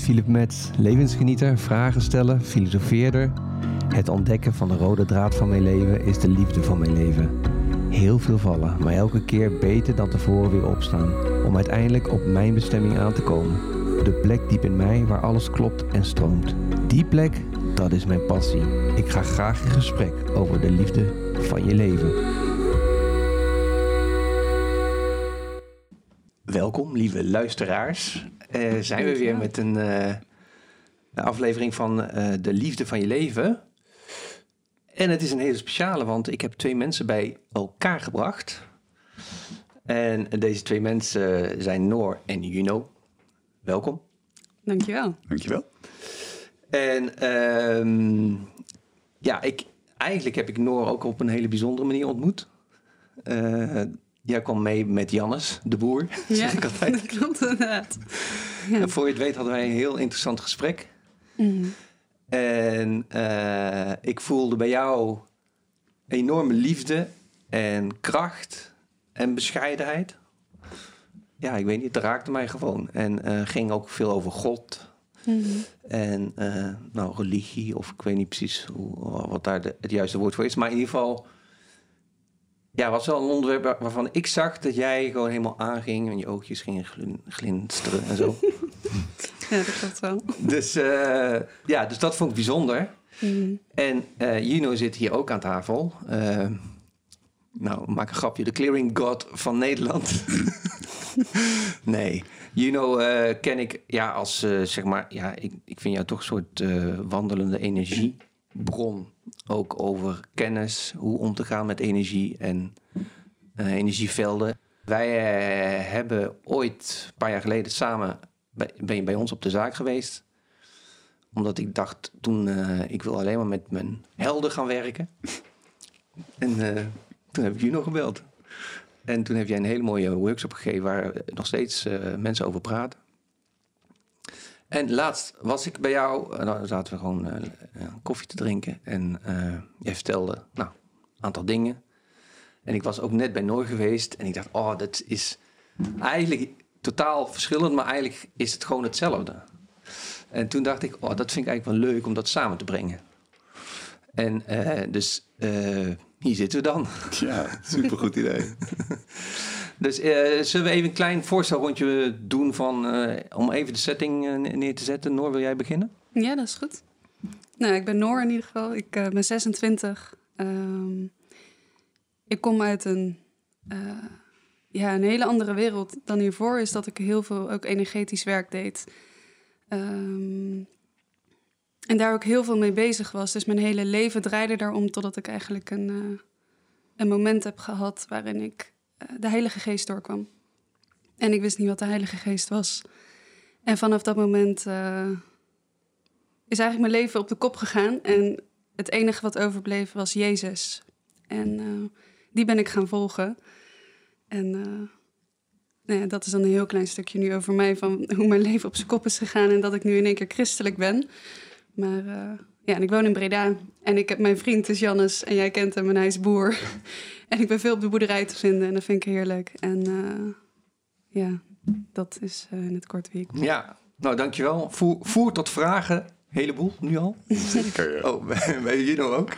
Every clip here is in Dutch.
Philip Metz, levensgenieter, vragen stellen, filosofeerder. Het ontdekken van de rode draad van mijn leven is de liefde van mijn leven. Heel veel vallen, maar elke keer beter dan tevoren weer opstaan. Om uiteindelijk op mijn bestemming aan te komen. De plek diep in mij waar alles klopt en stroomt. Die plek, dat is mijn passie. Ik ga graag in gesprek over de liefde van je leven. Welkom, lieve luisteraars. Uh, zijn we weer met een, uh, aflevering van uh, De Liefde van Je Leven. En het is een hele speciale, want ik heb twee mensen bij elkaar gebracht. En deze twee mensen zijn Noor en Juno. Welkom. Dankjewel. Dankjewel. En um, ja, ik, eigenlijk heb ik Noor ook op een hele bijzondere manier ontmoet. Jij kwam mee met Jannes, de boer, ja, zeg ik altijd. dat klopt inderdaad. Ja. En voor je het weet hadden wij een heel interessant gesprek. Mm. En uh, ik voelde bij jou enorme liefde en kracht en bescheidenheid. Ja, ik weet niet, het raakte mij gewoon. En uh, ging ook veel over God. Mm. En uh, nou, religie, of ik weet niet precies hoe, wat daar de, het juiste woord voor is. Maar in ieder geval, ja, was wel een onderwerp waarvan ik zag dat jij gewoon helemaal aanging en je oogjes gingen glin, glinsteren en zo. ja, dat klopt wel. Dus, uh, ja, dus dat vond ik bijzonder. Mm. En uh, Juno zit hier ook aan tafel. Uh, nou, maak een grapje. De clearing god van Nederland. nee. Juno ken ik ja, als, zeg maar, ja, ik, ik vind jou toch een soort wandelende energiebron. Ook over kennis, hoe om te gaan met energie en energievelden. Wij hebben ooit, een paar jaar geleden, samen bij, ben je bij ons op de zaak geweest. Omdat ik dacht toen, uh, ik wil alleen maar met mijn helden gaan werken. en toen heb ik nog gebeld. En toen heb jij een hele mooie workshop gegeven waar nog steeds mensen over praten. En laatst was ik bij jou, en dan zaten we gewoon koffie te drinken. En jij vertelde, nou, een aantal dingen. En ik was ook net bij Noor geweest. En ik dacht, oh, dat is eigenlijk totaal verschillend, maar eigenlijk is het gewoon hetzelfde. En toen dacht ik, oh, dat vind ik eigenlijk wel leuk om dat samen te brengen. En uh, dus uh, hier zitten we dan. Ja, supergoed idee. dus uh, zullen we even een klein voorstelrondje doen van, om even de setting neer te zetten. Noor, wil jij beginnen? Ja, dat is goed. Nou, ik ben Noor in ieder geval. Ik ben 26. Um, ik kom uit een ja, een hele andere wereld dan hiervoor is dat ik heel veel ook energetisch werk deed. Um, en daar ook heel veel mee bezig was. Dus mijn hele leven draaide daarom totdat ik eigenlijk een, een moment heb gehad waarin ik de Heilige Geest doorkwam. En ik wist niet wat de Heilige Geest was. En vanaf dat moment uh, is eigenlijk mijn leven op de kop gegaan. En het enige wat overbleef was Jezus. En die ben ik gaan volgen. En nou ja, dat is dan een heel klein stukje nu over mij, van hoe mijn leven op zijn kop is gegaan en dat ik nu in één keer christelijk ben. Maar ja, en ik woon in Breda en ik heb mijn vriend is Jannes en jij kent hem en hij is boer. en ik ben veel op de boerderij te vinden en dat vind ik heerlijk. En uh, ja, dat is in het kort wie ik ben. Ja, nou dankjewel. Voer, voer tot vragen, heleboel nu al. Zeker, ja. Oh, bij Juno ook?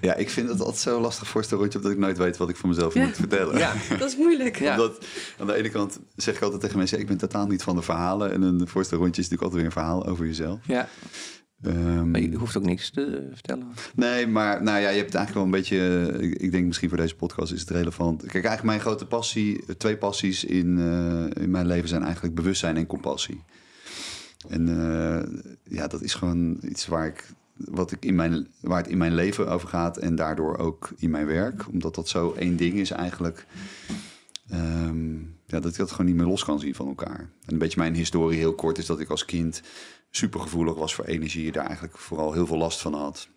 Ja, ik vind het altijd zo lastig voorstelrondje dat ik nooit weet wat ik van mezelf ja. moet vertellen. Ja, dat is moeilijk. Ja. Omdat aan de ene kant zeg ik altijd tegen mensen, ik ben totaal niet van de verhalen. En een voorstelrondje is natuurlijk altijd weer een verhaal over jezelf. Ja. Um, maar je hoeft ook niks te vertellen. Nee, maar nou ja, je hebt eigenlijk wel een beetje. Ik, ik denk misschien voor deze podcast is het relevant. Kijk, eigenlijk mijn grote passie, twee passies in, uh, in mijn leven zijn eigenlijk bewustzijn en compassie. En uh, ja, dat is gewoon iets waar ik wat ik in mijn, waar het in mijn leven over gaat en daardoor ook in mijn werk. Omdat dat zo één ding is eigenlijk. Um, ja, dat ik dat gewoon niet meer los kan zien van elkaar. En een beetje mijn historie heel kort is dat ik als kind super gevoelig was voor energie. Daar eigenlijk vooral heel veel last van had.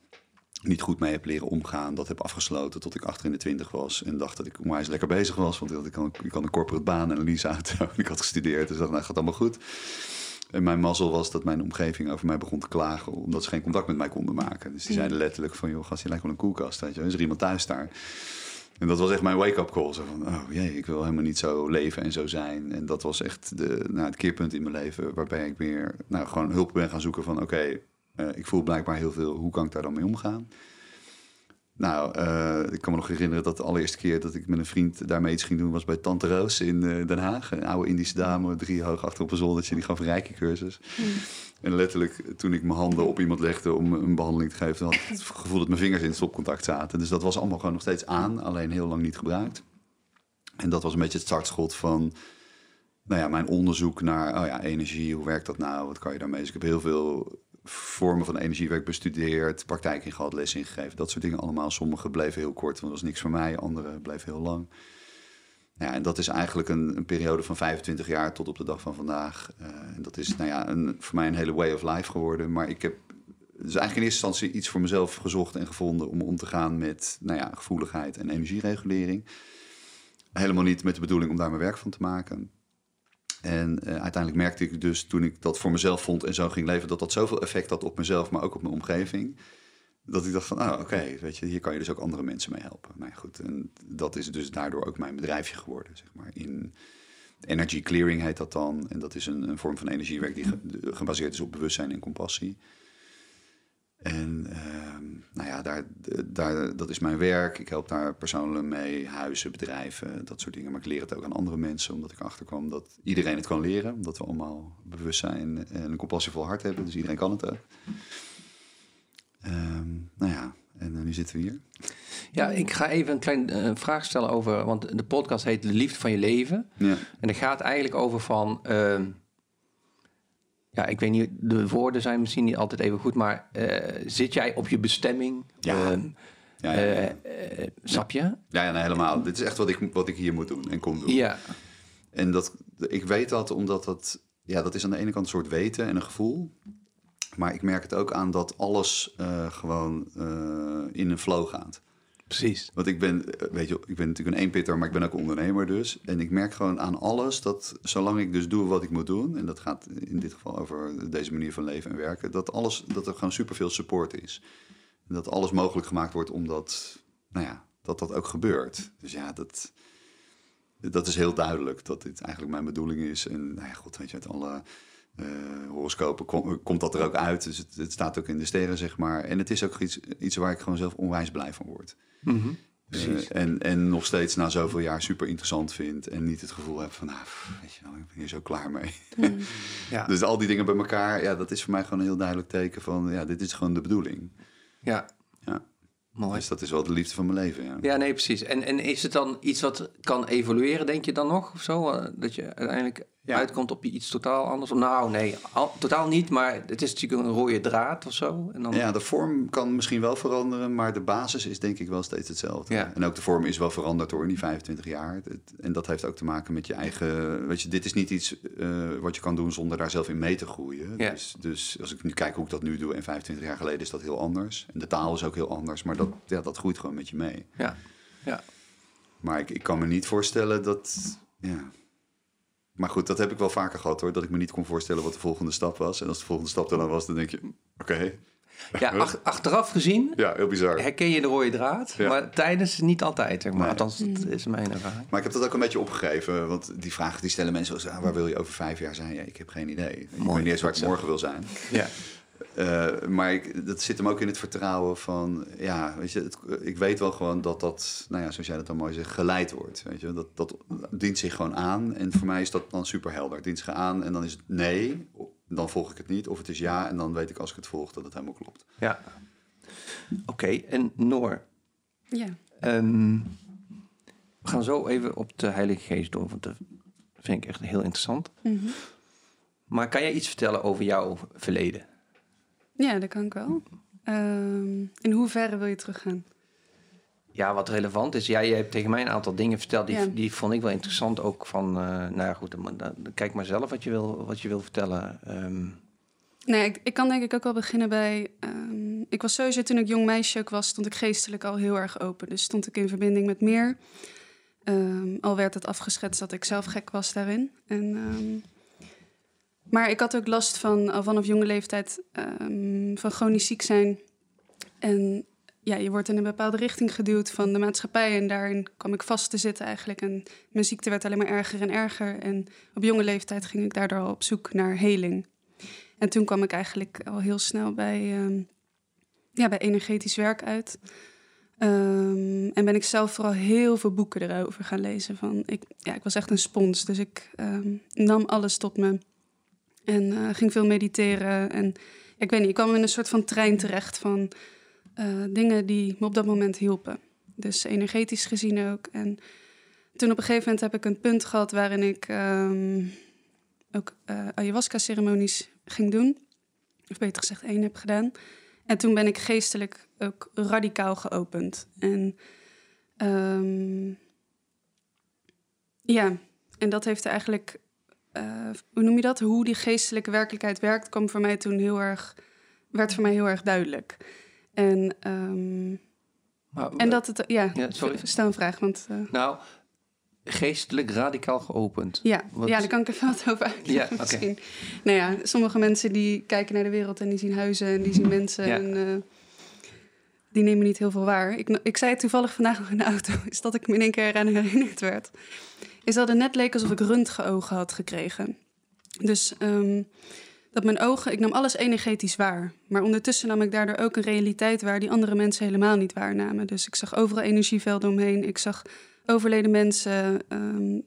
Niet goed mee heb leren omgaan. Dat heb afgesloten tot ik achter in de twintig was. En dacht dat ik onwijs lekker bezig was. Want ik kan, ik kan een corporate baan en een leaseauto. ik had gestudeerd. Dus dacht, nou gaat allemaal goed. En mijn mazzel was dat mijn omgeving over mij begon te klagen... omdat ze geen contact met mij konden maken. Dus die zeiden letterlijk van... joh, gast, je lijkt wel een koelkast, weet je. Is er iemand thuis daar? En dat was echt mijn wake-up call. Zo van, oh jee, ik wil helemaal niet zo leven en zo zijn. En dat was echt de, nou, het keerpunt in mijn leven... waarbij ik weer nou, gewoon hulp ben gaan zoeken van... oké, eh, ik voel blijkbaar heel veel, hoe kan ik daar dan mee omgaan? Nou, uh, ik kan me nog herinneren dat de allereerste keer dat ik met een vriend daarmee iets ging doen... was bij Tante Roos in uh, Den Haag. Een oude Indische dame, drie hoog achter op een zoldertje. Die gaf een rijke cursus. Mm. En letterlijk, toen ik mijn handen op iemand legde om een behandeling te geven... had ik het gevoel dat mijn vingers in het stopcontact zaten. Dus dat was allemaal gewoon nog steeds aan, alleen heel lang niet gebruikt. En dat was een beetje het startschot van nou ja, mijn onderzoek naar oh ja, energie. Hoe werkt dat nou? Wat kan je daarmee? Dus ik heb heel veel vormen van energiewerk bestudeerd, praktijk in gehad, les ingegeven, dat soort dingen allemaal. Sommige bleven heel kort, want dat was niks voor mij. Andere bleven heel lang. Ja, en dat is eigenlijk een, een, periode van 25 jaar tot op de dag van vandaag. Uh, en dat is nou ja, een, voor mij een hele way of life geworden. Maar ik heb dus eigenlijk in eerste instantie iets voor mezelf gezocht en gevonden om om te gaan met nou ja, gevoeligheid en energieregulering. Helemaal niet met de bedoeling om daar mijn werk van te maken. En uh, uiteindelijk merkte ik dus toen ik dat voor mezelf vond en zo ging leven, dat dat zoveel effect had op mezelf, maar ook op mijn omgeving. Dat ik dacht van, ah, oké, weet je, hier kan je dus ook andere mensen mee helpen. Maar goed, en dat is dus daardoor ook mijn bedrijfje geworden, zeg maar. In energy clearing heet dat dan. En dat is een, een vorm van energiewerk die gebaseerd is op bewustzijn en compassie. En ehm, nou ja, daar, daar, dat is mijn werk. Ik help daar personen mee, huizen, bedrijven, dat soort dingen. Maar ik leer het ook aan andere mensen, omdat ik achterkwam dat iedereen het kan leren. Omdat we allemaal bewustzijn en een compassievol hart hebben. Dus iedereen kan het ook. Um, nou ja, en uh, nu zitten we hier. Ja, ik ga even een kleine uh, vraag stellen over, want de podcast heet De Liefde van je Leven. Ja. En het gaat eigenlijk over van... Uh, ja, ik weet niet, de woorden zijn misschien niet altijd even goed, maar uh, zit jij op je bestemming? Ja. Uh, ja, ja, ja. Uh, snap je? Ja, ja nee, helemaal. Dit is echt wat ik, wat ik hier moet doen en kom doen. Ja. En dat, ik weet dat omdat dat, ja, dat is aan de ene kant een soort weten en een gevoel. Maar ik merk het ook aan dat alles gewoon in een flow gaat. Precies. Want ik ben, weet je, ik ben natuurlijk een eenpitter, maar ik ben ook ondernemer dus. En ik merk gewoon aan alles dat zolang ik dus doe wat ik moet doen, en dat gaat in dit geval over deze manier van leven en werken, dat, alles, dat er gewoon superveel support is. En dat alles mogelijk gemaakt wordt omdat, nou ja, dat dat ook gebeurt. Dus ja, dat, dat is heel duidelijk dat dit eigenlijk mijn bedoeling is. En nou ja, goed, weet je, uit alle horoscopen kom, komt dat er ook uit. Dus het, het, staat ook in de sterren, zeg maar. En het is ook iets, iets waar ik gewoon zelf onwijs blij van word. Mm -hmm. Uh, en, en nog steeds na zoveel jaar super interessant vind. En niet het gevoel heb van, nou, weet je wel, ik ben hier zo klaar mee. Mm. ja. Dus al die dingen bij elkaar, ja, dat is voor mij gewoon een heel duidelijk teken van, ja, dit is gewoon de bedoeling. Ja. Mooi. Dus dat is wel de liefde van mijn leven, ja. Ja, nee, precies. En, en is het dan iets wat kan evolueren, denk je dan nog? Of zo? Dat je uiteindelijk ja. uitkomt op iets totaal anders? Nou, nee, al, totaal niet. Maar het is natuurlijk een rode draad of zo. En dan... Ja, de vorm kan misschien wel veranderen, maar de basis is denk ik wel steeds hetzelfde. Ja. En ook de vorm is wel veranderd hoor, in die 25 jaar. En dat heeft ook te maken met je eigen... Weet je, dit is niet iets uh, wat je kan doen zonder daar zelf in mee te groeien. Ja. Dus, dus als ik nu kijk hoe ik dat nu doe en 25 jaar geleden is dat heel anders. En de taal is ook heel anders, maar dat, ja, dat groeit gewoon met je mee. Ja, ja. Maar ik, ik kan me niet voorstellen dat... Ja, maar goed, dat heb ik wel vaker gehad hoor. Dat ik me niet kon voorstellen wat de volgende stap was. En als de volgende stap er dan was, dan denk je, oké. Okay. Ja, ach, achteraf gezien ja, heel bizar. herken je de rode draad. Ja. Maar tijdens niet altijd, zeg maar. Nee. Althans, dat is mijn ervaring. Maar ik heb dat ook een beetje opgegeven. Want die vragen die stellen mensen eens, ah, waar wil je over vijf jaar zijn? Ja, ik heb geen idee. Ik weet niet eens waar ik morgen wil zijn. Ja. Uh, maar ik, dat zit hem ook in het vertrouwen van, ja, weet je, het, ik weet wel gewoon dat dat, nou ja, zoals jij dat dan mooi zegt, geleid wordt. Weet je, dat, dat dient zich gewoon aan. En voor mij is dat dan super helder. Het dient zich aan en dan is het nee, dan volg ik het niet. Of het is ja en dan weet ik als ik het volg dat het helemaal klopt. Ja. Oké, okay, en Noor. Ja. Um, we gaan zo even op de Heilige Geest door, want dat vind ik echt heel interessant. Mm -hmm. Maar kan jij iets vertellen over jouw verleden? Ja, dat kan ik wel. Um, in hoeverre wil je teruggaan? Ja, wat relevant is. Ja, je hebt tegen mij een aantal dingen verteld. Die, ja. die vond ik wel interessant. Ook van, uh, nou ja, goed, dan, dan, kijk maar zelf wat je wil, wat je wil vertellen. Um... Nee, ik, ik, kan denk ik ook wel beginnen bij... Um, ik was sowieso, toen ik jong meisje ook was, stond ik geestelijk al heel erg open. Dus stond ik in verbinding met meer. al werd het afgeschetst dat ik zelf gek was daarin. En... Maar ik had ook last van, al vanaf jonge leeftijd, um, van chronisch ziek zijn. En ja, je wordt in een bepaalde richting geduwd van de maatschappij. En daarin kwam ik vast te zitten eigenlijk. En mijn ziekte werd alleen maar erger en erger. En op jonge leeftijd ging ik daardoor al op zoek naar heling. En toen kwam ik eigenlijk al heel snel bij, ehm, ja, bij energetisch werk uit. Ehm, en ben ik zelf vooral heel veel boeken erover gaan lezen. Van, ik, ja, ik was echt een spons, dus ik ehm, nam alles tot me. En eh, ging veel mediteren. En ik weet niet, ik kwam in een soort van trein terecht van eh, dingen die me op dat moment hielpen. Dus energetisch gezien ook. En toen op een gegeven moment heb ik een punt gehad waarin ik ehm, ook uh, ayahuasca-ceremonies ging doen. Of beter gezegd, één heb gedaan. En toen ben ik geestelijk ook radicaal geopend. En ehm, ja, en dat heeft eigenlijk, uh, hoe noem je dat? Hoe die geestelijke werkelijkheid werkt, kwam voor mij toen heel erg, werd voor mij heel erg duidelijk. En, um, maar, en dat het, ja, ja sorry. stel een vraag. Want, uh, nou, geestelijk radicaal geopend. Ja, ja daar kan ik even wat over uitleggen ja, misschien. Nou ja, sommige mensen die kijken naar de wereld en die zien huizen en die zien mensen en uh, die nemen niet heel veel waar. Ik, ik zei het toevallig vandaag nog in de auto, is dat ik me in één keer aan herinnerd werd. Is dat het net leek alsof ik röntgenogen had gekregen. Dus um, dat mijn ogen, ik nam alles energetisch waar. Maar ondertussen nam ik daardoor ook een realiteit waar die andere mensen helemaal niet waarnamen. Dus ik zag overal energievelden omheen. Ik zag overleden mensen, um,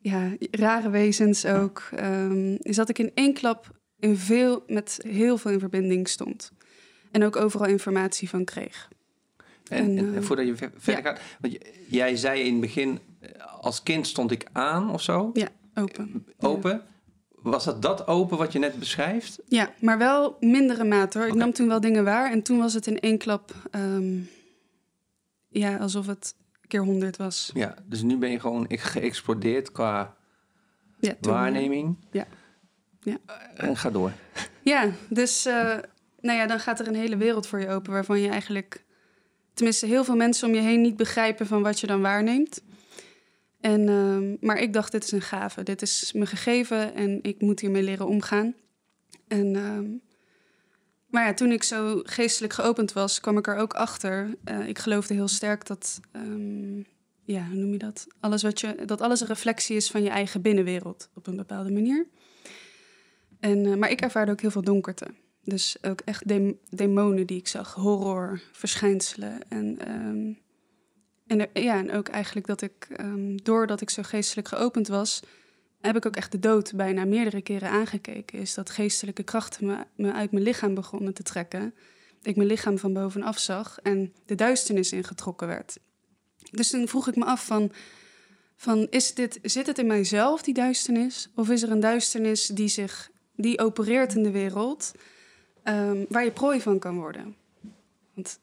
ja, rare wezens ook. Um, is dat ik in één klap in veel, met heel veel in verbinding stond. En ook overal informatie van kreeg. En, en, en voordat je verder gaat, want jij zei in het begin, als kind stond ik aan of zo? Ja, open. Open. Was dat dat open wat je net beschrijft? Ja, maar wel mindere mate hoor. Ik nam toen wel dingen waar en toen was het in één klap, um, ja, alsof het keer honderd was. Ja, dus nu ben je gewoon geëxplodeerd qua ja, waarneming. Ja. ja. En ga door. Ja, dus uh, nou ja, dan gaat er een hele wereld voor je open waarvan je eigenlijk, tenminste heel veel mensen om je heen niet begrijpen van wat je dan waarneemt. En, uh, maar ik dacht, dit is een gave. Dit is me gegeven en ik moet hiermee leren omgaan. En, uh, maar ja, toen ik zo geestelijk geopend was, kwam ik er ook achter. Uh, ik geloofde heel sterk dat, um, ja, hoe noem je dat? Alles wat je, dat alles een reflectie is van je eigen binnenwereld op een bepaalde manier. En, uh, maar ik ervaarde ook heel veel donkerte. Dus ook echt de demonen die ik zag, horror, verschijnselen. En en, ja, en ook eigenlijk dat ik, um, doordat ik zo geestelijk geopend was, heb ik ook echt de dood bijna meerdere keren aangekeken. Is dat geestelijke krachten me, uit mijn lichaam begonnen te trekken. Ik mijn lichaam van bovenaf zag en de duisternis ingetrokken werd. Dus toen vroeg ik me af van, van is dit, zit het in mijzelf, die duisternis? Of is er een duisternis die, zich, die opereert in de wereld, um, waar je prooi van kan worden? Want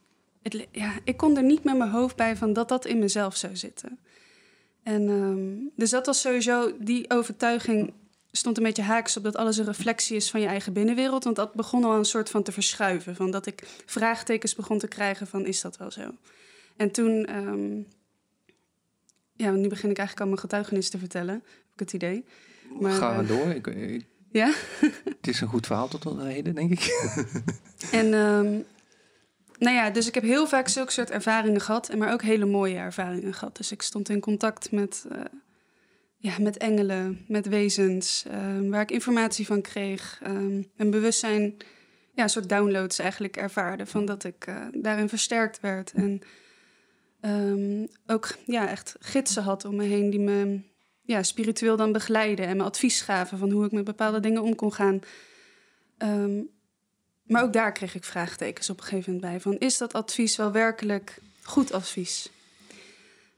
het, ja, ik kon er niet met mijn hoofd bij van dat dat in mezelf zou zitten. En um, dus dat was sowieso, die overtuiging stond een beetje haaks op dat alles een reflectie is van je eigen binnenwereld. Want dat begon al een soort van te verschuiven. Van dat ik vraagtekens begon te krijgen van is dat wel zo? En toen, um, ja, nu begin ik eigenlijk al mijn getuigenis te vertellen, heb ik het idee. Maar, Ga uh, door. Ik, ik, ja? het is een goed verhaal tot op heden, denk ik. en um, nou ja, dus ik heb heel vaak zulke soort ervaringen gehad, maar ook hele mooie ervaringen gehad. Dus ik stond in contact met, uh, ja, met engelen, met wezens, uh, waar ik informatie van kreeg. Um, en bewustzijn, ja, een soort downloads eigenlijk ervaarde, van dat ik uh, daarin versterkt werd. En um, ook ja, echt gidsen had om me heen die me ja, spiritueel dan begeleiden en me advies gaven van hoe ik met bepaalde dingen om kon gaan. Um, maar ook daar kreeg ik vraagtekens op een gegeven moment bij. Van, is dat advies wel werkelijk goed advies?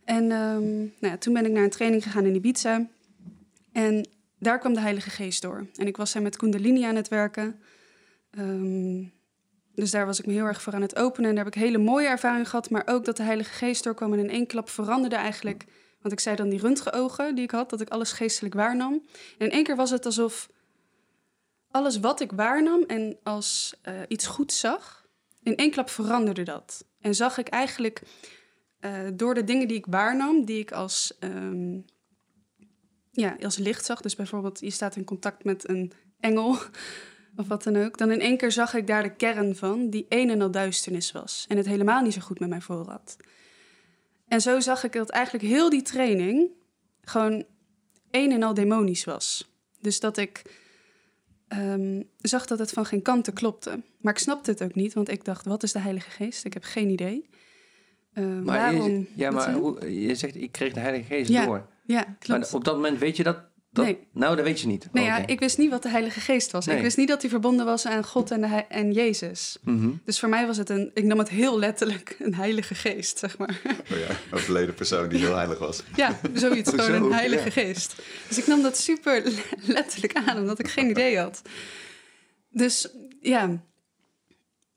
En um, nou ja, toen ben ik naar een training gegaan in Ibiza. En daar kwam de Heilige Geest door. En ik was daar met Kundalini aan het werken. Um, dus daar was ik me heel erg voor aan het openen. En daar heb ik hele mooie ervaringen gehad. Maar ook dat de Heilige Geest doorkwam en in één klap veranderde eigenlijk... Want ik zei dan die röntgenogen die ik had, dat ik alles geestelijk waarnam. En in één keer was het alsof alles wat ik waarnam en als uh, iets goeds zag, in één klap veranderde dat. En zag ik eigenlijk uh, door de dingen die ik waarnam, die ik als, um, ja, als licht zag. Dus bijvoorbeeld, je staat in contact met een engel. of wat dan ook, dan in één keer zag ik daar de kern van, die een en al duisternis was. En het helemaal niet zo goed met mij voor had. En zo zag ik dat eigenlijk heel die training gewoon een en al demonisch was. Dus dat ik ehm, zag dat het van geen kanten klopte. Maar ik snapte het ook niet, want ik dacht, wat is de Heilige Geest? Ik heb geen idee. Uh, Maar, waarom? je, ja, maar je? hoe, je zegt, ik kreeg de Heilige Geest Ja, door. Ja, Maar klopt. op dat moment weet je dat? Dat Nee. Nou, dat weet je niet. Nee, ja, ik wist niet wat de Heilige Geest was. Nee. Ik wist niet dat hij verbonden was aan God en, de, en Jezus. Mhm. Dus voor mij was het een, ik nam het heel letterlijk, een Heilige Geest, zeg maar. Oh ja, een verleden persoon die heel heilig was. Ja, zoiets, gewoon een Heilige ja. Geest. Dus ik nam dat super le- letterlijk aan, omdat ik geen idee had. Dus ja,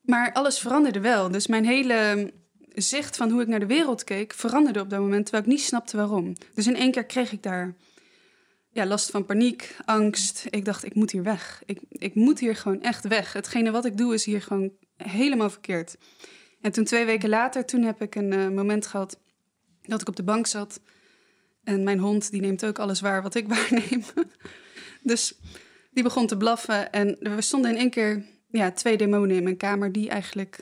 maar alles veranderde wel. Dus mijn hele zicht van hoe ik naar de wereld keek veranderde op dat moment, terwijl ik niet snapte waarom. Dus in één keer kreeg ik daar ja, last van paniek, angst. Ik dacht, ik moet hier weg. Ik, ik moet hier gewoon echt weg. Hetgene wat ik doe is hier gewoon helemaal verkeerd. En toen twee weken later, toen heb ik een eh, moment gehad dat ik op de bank zat. En mijn hond, die neemt ook alles waar wat ik waarneem. dus die begon te blaffen. En we stonden in één keer ja, twee demonen in mijn kamer... die eigenlijk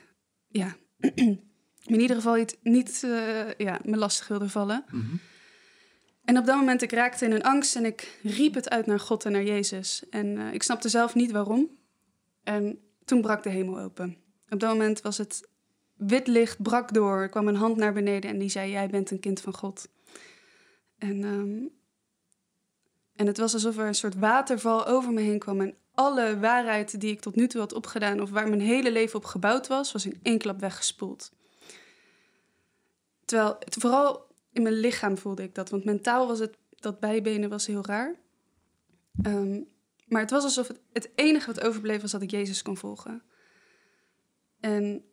ja, in ieder geval niet, niet eh, ja, me lastig wilden vallen. Mhm. En op dat moment, ik raakte in een angst en ik riep het uit naar God en naar Jezus. En eh, ik snapte zelf niet waarom. En toen brak de hemel open. Op dat moment was het wit licht, brak door. Er kwam een hand naar beneden en die zei, jij bent een kind van God. En, ehm, en het was alsof er een soort waterval over me heen kwam. En alle waarheid die ik tot nu toe had opgedaan... of waar mijn hele leven op gebouwd was, was in één klap weggespoeld. Terwijl, het, vooral in mijn lichaam voelde ik dat. Want mentaal was het, dat bijbenen was heel raar. Ehm, maar het was alsof het, het enige wat overbleef was dat ik Jezus kon volgen. En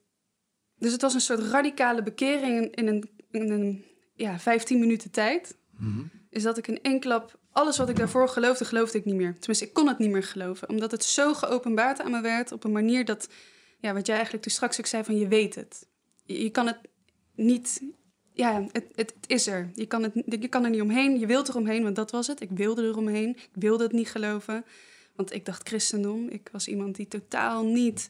dus het was een soort radicale bekering in, in een, in een ja, 15 minuten tijd. Mhm. Is dat ik in één klap alles wat ik daarvoor geloofde, geloofde ik niet meer. Tenminste, ik kon het niet meer geloven. Omdat het zo geopenbaard aan me werd op een manier dat, ja, wat jij eigenlijk toen straks ook zei, van je weet het. Je, je kan het niet, ja, het, het, is er. Je kan, het, je kan er niet omheen, je wilt er omheen, want dat was het. Ik wilde er omheen, ik wilde het niet geloven. Want ik dacht christendom, ik was iemand die totaal niet...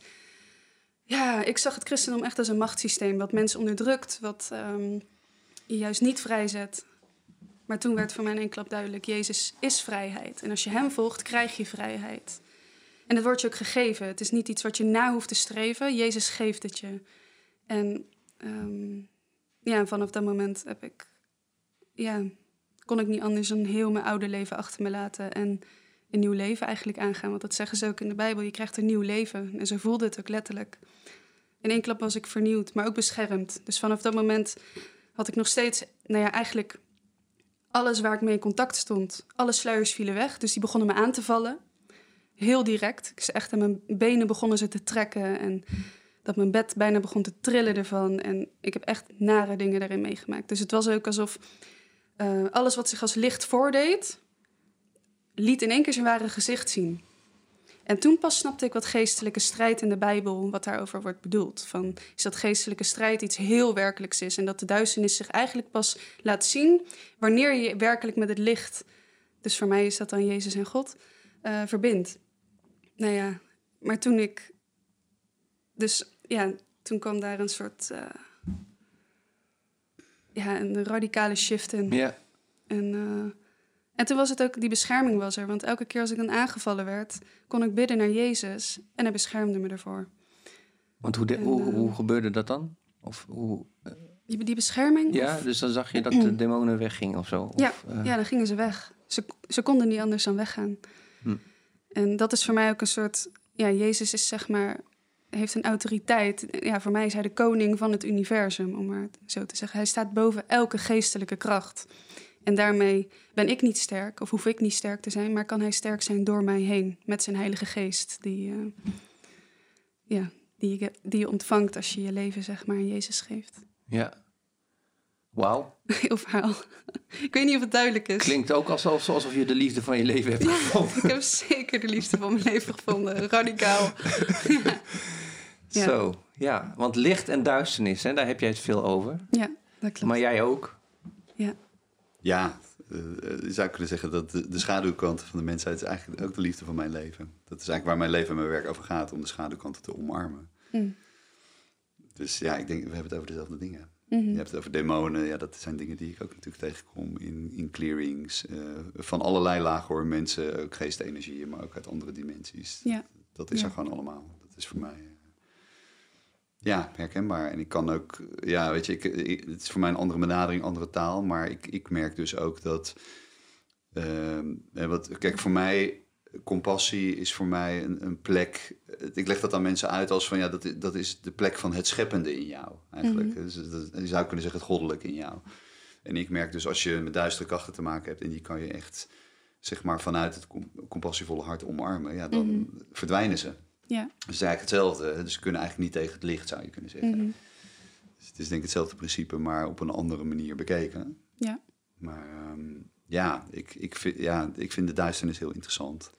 Ja, ik zag het christendom echt als een machtssysteem, wat mensen onderdrukt, wat ehm, je juist niet vrijzet. Maar toen werd voor mij in één klap duidelijk, Jezus is vrijheid. En als je hem volgt, krijg je vrijheid. En dat wordt je ook gegeven. Het is niet iets wat je na hoeft te streven. Jezus geeft het je. En ehm, ja, vanaf dat moment heb ik, ja, kon ik niet anders dan heel mijn oude leven achter me laten. En een nieuw leven eigenlijk aangaan. Want dat zeggen ze ook in de Bijbel. Je krijgt een nieuw leven. En zo voelde het ook letterlijk. In één klap was ik vernieuwd, maar ook beschermd. Dus vanaf dat moment had ik nog steeds, nou ja, eigenlijk alles waar ik mee in contact stond. Alle sluiers vielen weg, dus die begonnen me aan te vallen. Heel direct. Ik echt aan mijn benen begonnen ze te trekken en dat mijn bed bijna begon te trillen ervan. En ik heb echt nare dingen daarin meegemaakt. Dus het was ook alsof eh, alles wat zich als licht voordeed, liet in één keer zijn ware gezicht zien. En toen pas snapte ik wat geestelijke strijd in de Bijbel, wat daarover wordt bedoeld. Van, is dat geestelijke strijd iets heel werkelijks is en dat de duisternis zich eigenlijk pas laat zien wanneer je werkelijk met het licht, dus voor mij is dat dan Jezus en God, eh, verbindt. Nou ja, maar toen ik, dus ja, toen kwam daar een soort, eh, ja, een radicale shift in. Ja. En, eh, en toen was het ook, die bescherming was er. Want elke keer als ik dan aangevallen werd, kon ik bidden naar Jezus. En hij beschermde me ervoor. Want hoe, de- En, hoe, eh, hoe gebeurde dat dan? Of hoe, Die, die bescherming? ja, dus dan zag je dat de demonen weggingen of zo? Of, Ja, ja, dan gingen ze weg. Ze, ze konden niet anders dan weggaan. Hm. En dat is voor mij ook een soort... Ja, Jezus is zeg maar... Heeft een autoriteit. Ja, voor mij is hij de koning van het universum, om maar zo te zeggen. Hij staat boven elke geestelijke kracht. En daarmee ben ik niet sterk, of hoef ik niet sterk te zijn, maar kan hij sterk zijn door mij heen. Met zijn Heilige Geest, die, eh, ja, die, je, die je ontvangt als je je leven zeg maar aan Jezus geeft. ja. Wauw. Heel verhaal. Ik weet niet of het duidelijk is. Klinkt ook alsof, alsof je de liefde van je leven hebt gevonden. Ik heb zeker de liefde van mijn leven gevonden. Radicaal. ja. Ja. Zo, ja. Want licht en duisternis, hè, daar heb jij het veel over. ja, dat klopt. Maar jij ook. Ja. Ja, Eh, je zou kunnen zeggen dat de, de schaduwkant van de mensheid is eigenlijk ook de liefde van mijn leven. Dat is eigenlijk waar mijn leven en mijn werk over gaat, om de schaduwkanten te omarmen. Mm. Dus ja, ik denk, we hebben het over dezelfde dingen. Mhm. Je hebt het over demonen. Ja, dat zijn dingen die ik ook natuurlijk tegenkom in, in clearings. eh, van allerlei lagen hoor. Mensen, ook geestenergieën, maar ook uit andere dimensies. Ja. Dat is Ja. er gewoon allemaal. Dat is voor mij... ja, herkenbaar. En ik kan ook... Ja, weet je, ik, ik- het is voor mij een andere benadering, andere taal. Maar ik, ik merk dus ook dat... ehm, eh, wat, kijk, voor mij... Compassie is voor mij een, een plek. Ik leg dat aan mensen uit als van ja, dat, dat is de plek van het scheppende in jou. Eigenlijk. Mhm. Dus dat, je zou kunnen zeggen het goddelijke in jou. En ik merk dus als je met duistere krachten te maken hebt en die kan je echt zeg maar vanuit het com- compassievolle hart omarmen, ja, dan Mhm. verdwijnen ze. Ja. Dus het is eigenlijk hetzelfde. Dus ze kunnen eigenlijk niet tegen het licht, zou je kunnen zeggen. Mhm. Dus het is denk ik hetzelfde principe, maar op een andere manier bekeken. Ja. Maar ehm, ja, ik, ik vind, ja, ik vind de duisternis heel interessant.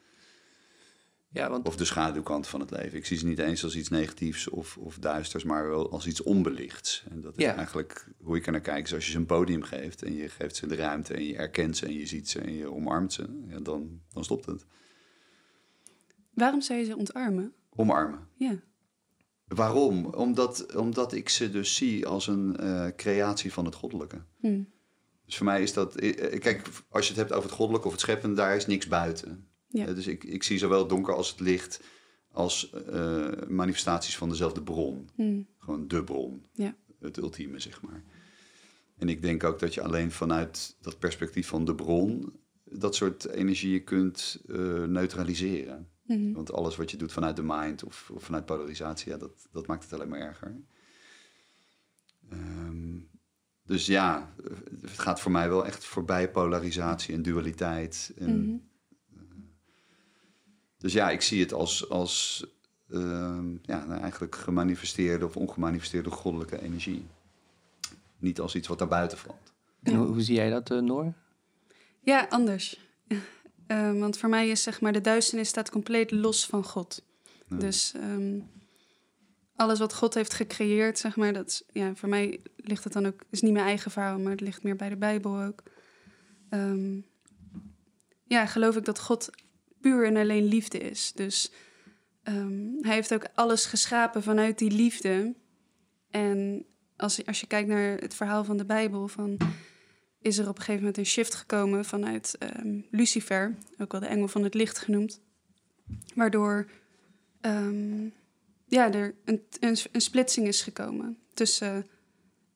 Ja, want Of de schaduwkant van het leven. Ik zie ze niet eens als iets negatiefs of, of duisters, maar wel als iets onbelichts. En dat is Ja. eigenlijk hoe ik er naar kijk. Dus als je ze een podium geeft en je geeft ze de ruimte en je erkent ze en je ziet ze en je omarmt ze, ja, dan, dan stopt het. Waarom zou je ze ontarmen? Omarmen. Ja. Waarom? Omdat, omdat ik ze dus zie als een eh, creatie van het goddelijke. Hm. Dus voor mij is dat... eh, Kijk, als je het hebt over het goddelijke of het scheppende, daar is niks buiten. Ja. Eh, dus ik, ik zie zowel het donker als het licht als manifestaties van dezelfde bron. Hm. Gewoon de bron. Ja. Het ultieme, zeg maar. En ik denk ook dat je alleen vanuit dat perspectief van de bron... dat soort energieën kunt neutraliseren. Mhm. Want alles wat je doet vanuit de mind of, of vanuit polarisatie, ja, dat, dat maakt het alleen maar erger. Ehm, dus ja, het gaat voor mij wel echt voorbij polarisatie en dualiteit. En, Mhm. Dus ja, ik zie het als, als ehm, ja, nou, eigenlijk gemanifesteerde of ongemanifesteerde goddelijke energie. Niet als iets wat daar buiten valt. en hoe, hoe zie jij dat, eh, Noor? Ja, anders. Ehm, want voor mij is zeg maar de duisternis staat compleet los van God. Ja. Dus ehm, alles wat God heeft gecreëerd, zeg maar, dat ja, voor mij ligt het dan ook, is niet mijn eigen verhaal, maar het ligt meer bij de Bijbel ook. Ehm, ja, geloof ik dat God puur en alleen liefde is. Dus hij heeft ook alles geschapen vanuit die liefde. En als, als je kijkt naar het verhaal van de Bijbel, van is er op een gegeven moment een shift gekomen vanuit ehm, Lucifer, ook wel de engel van het licht genoemd, waardoor ehm, ja, er een, een, een splitsing is gekomen tussen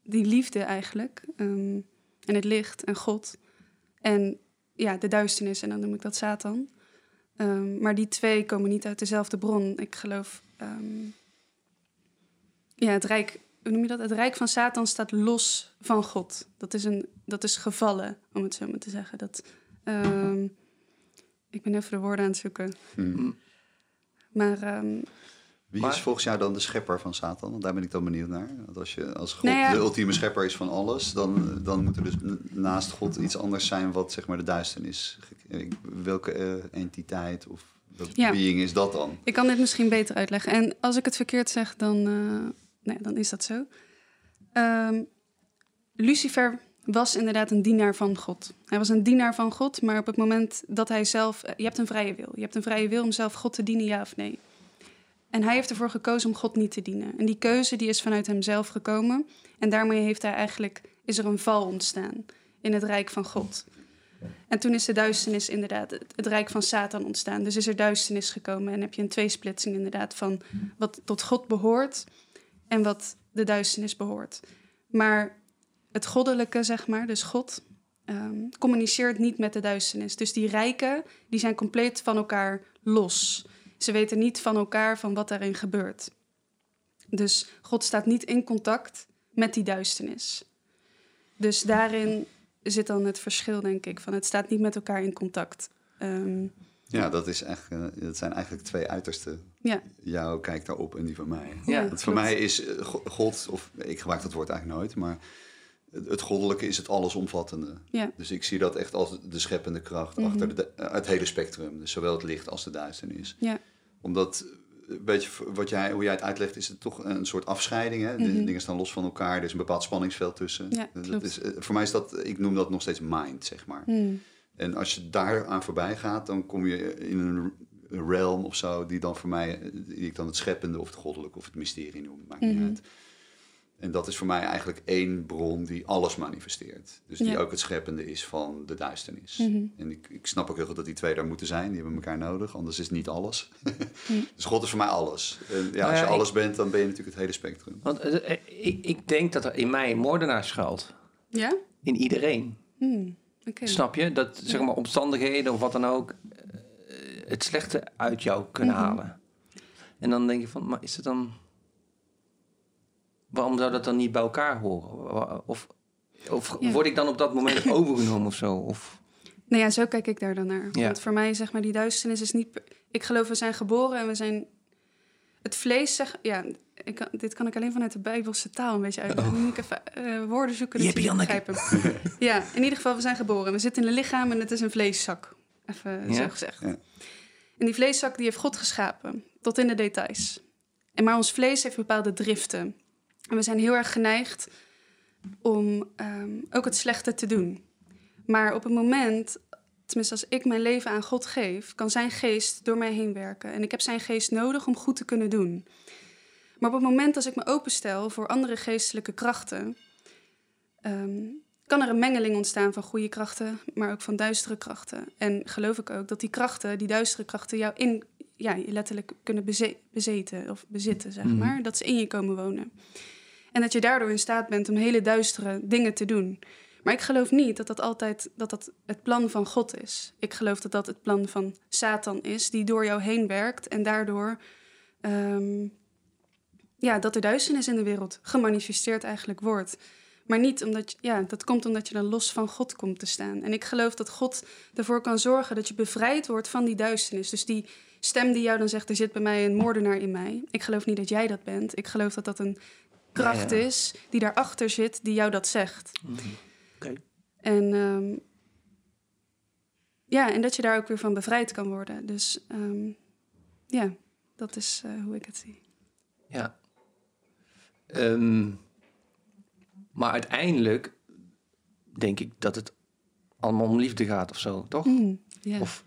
die liefde eigenlijk ehm, en het licht en God en ja, de duisternis en dan noem ik dat Satan. Maar die twee komen niet uit dezelfde bron. Ik geloof, ja, het rijk, hoe noem je dat? Het rijk van Satan staat los van God. Dat is, een, dat is gevallen, om het zo maar te zeggen. Dat, ehm, ik ben even de woorden aan het zoeken. Hm. Maar ehm, Wie Maar- is volgens jou dan de schepper van Satan? Want daar ben ik dan benieuwd naar. Want als, je, als God Nou ja. de ultieme schepper is van alles, dan, dan moet er dus naast God iets anders zijn wat zeg maar de duisternis. Ik- Welke eh, entiteit of welke Ja. being is dat dan? ik kan dit misschien beter uitleggen. En als ik het verkeerd zeg, dan, eh, nee, dan is dat zo. Ehm, Lucifer was inderdaad een dienaar van God. Hij was een dienaar van God, maar op het moment dat hij zelf... eh, Je hebt een vrije wil. Je hebt een vrije wil om zelf God te dienen, ja of nee. En hij heeft ervoor gekozen om God niet te dienen. En die keuze die is vanuit hemzelf gekomen. En daarmee heeft hij eigenlijk, is er een val ontstaan in het rijk van God. En toen is de duisternis inderdaad, het, het rijk van Satan ontstaan. Dus is er duisternis gekomen en heb je een tweesplitsing inderdaad van wat tot God behoort en wat de duisternis behoort. Maar het goddelijke, zeg maar, dus God, ehm, communiceert niet met de duisternis. Dus die rijken, die zijn compleet van elkaar los. Ze weten niet van elkaar van wat daarin gebeurt. Dus God staat niet in contact met die duisternis. Dus daarin zit dan het verschil, denk ik. Van het staat niet met elkaar in contact. Ehm, Ja, dat, is echt, eh, dat zijn eigenlijk twee uitersten. ja, Jouw kijkt daarop en die van mij. Ja, Want voor klopt. mij is eh, go- God, of ik gebruik dat woord eigenlijk nooit, maar het- goddelijke is het allesomvattende. Ja. Dus ik zie dat echt als de scheppende kracht Mhm. achter de, eh, het hele spectrum. Dus zowel het licht als de duisternis. Ja. Omdat een beetje wat jij, hoe jij het uitlegt, is het toch een soort afscheiding. Hè? De dingen staan los van elkaar. Er is een bepaald spanningsveld tussen. Mhm. Ja, dat is, eh, voor mij is dat, ik noem dat nog steeds mind, zeg maar. Hmm. En als je daar aan voorbij gaat, dan kom je in een realm of zo, die dan voor mij, eh, die ik dan het scheppende of het goddelijke of het mysterie noem, maakt niet Mhm. uit. En dat is voor mij eigenlijk één bron die alles manifesteert. Dus die Ja. ook het scheppende is van de duisternis. Mhm. En ik, ik snap ook heel goed dat die twee daar moeten zijn. Die hebben elkaar nodig, anders is het niet alles. Dus God is voor mij alles. En ja, Nou als je ja, alles bent, dan ben je natuurlijk het hele spectrum. Want eh, eh, ik, ik denk dat er in mij een moordenaar schuilt. Ja? In iedereen. Hmm. Oké. Snap je? Dat zeg maar omstandigheden of wat dan ook eh, het slechte uit jou kunnen Mhm. halen. En dan denk je van, maar is het dan... Waarom zou dat dan niet bij elkaar horen? Of, of Ja. word ik dan op dat moment overgenomen of zo? Of, Nou ja, zo kijk ik daar dan naar. Ja. Want voor mij, zeg maar, die duisternis is niet... Ik geloof, we zijn geboren en we zijn... Het vlees, zeg... Ja, ik, kan- dit kan ik alleen vanuit de Bijbelse taal een beetje uitleggen. Nu moet ik even eh, woorden zoeken je Janneke. begrijpen. ja, in ieder geval, we zijn geboren. We zitten in een lichaam en het is een vleeszak. Even Ja? zo gezegd. Ja. En die vleeszak, die heeft God geschapen. Tot in de details. En maar ons vlees heeft bepaalde driften. En we zijn heel erg geneigd om ehm, ook het slechte te doen. Maar op het moment, tenminste als ik mijn leven aan God geef, kan zijn geest door mij heen werken. En ik heb zijn geest nodig om goed te kunnen doen. Maar op het moment als ik me openstel voor andere geestelijke krachten, ehm, kan er een mengeling ontstaan van goede krachten, maar ook van duistere krachten. En geloof ik ook dat die krachten, die duistere krachten, jou in, ja, letterlijk kunnen beze- bezeten of bezitten, zeg Mhm. maar. Dat ze in je komen wonen. En dat je daardoor in staat bent om hele duistere dingen te doen. Maar ik geloof niet dat dat altijd dat dat het plan van God is. Ik geloof dat dat het plan van Satan is, die door jou heen werkt en daardoor ehm, ja, dat er duisternis in de wereld gemanifesteerd eigenlijk wordt. Maar niet omdat je, ja, dat komt omdat je dan los van God komt te staan. En ik geloof dat God ervoor kan zorgen dat je bevrijd wordt van die duisternis. Dus die stem die jou dan zegt, er zit bij mij een moordenaar in mij. Ik geloof niet dat jij dat bent. Ik geloof dat dat een kracht Ja, ja. is die daarachter zit, die jou dat zegt. Oké. En ehm, ja, en dat je daar ook weer van bevrijd kan worden. Dus ehm, ja, dat is eh, hoe ik het zie. Ja. Ehm, maar uiteindelijk denk ik dat het allemaal om liefde gaat of zo, toch? Mm. Of,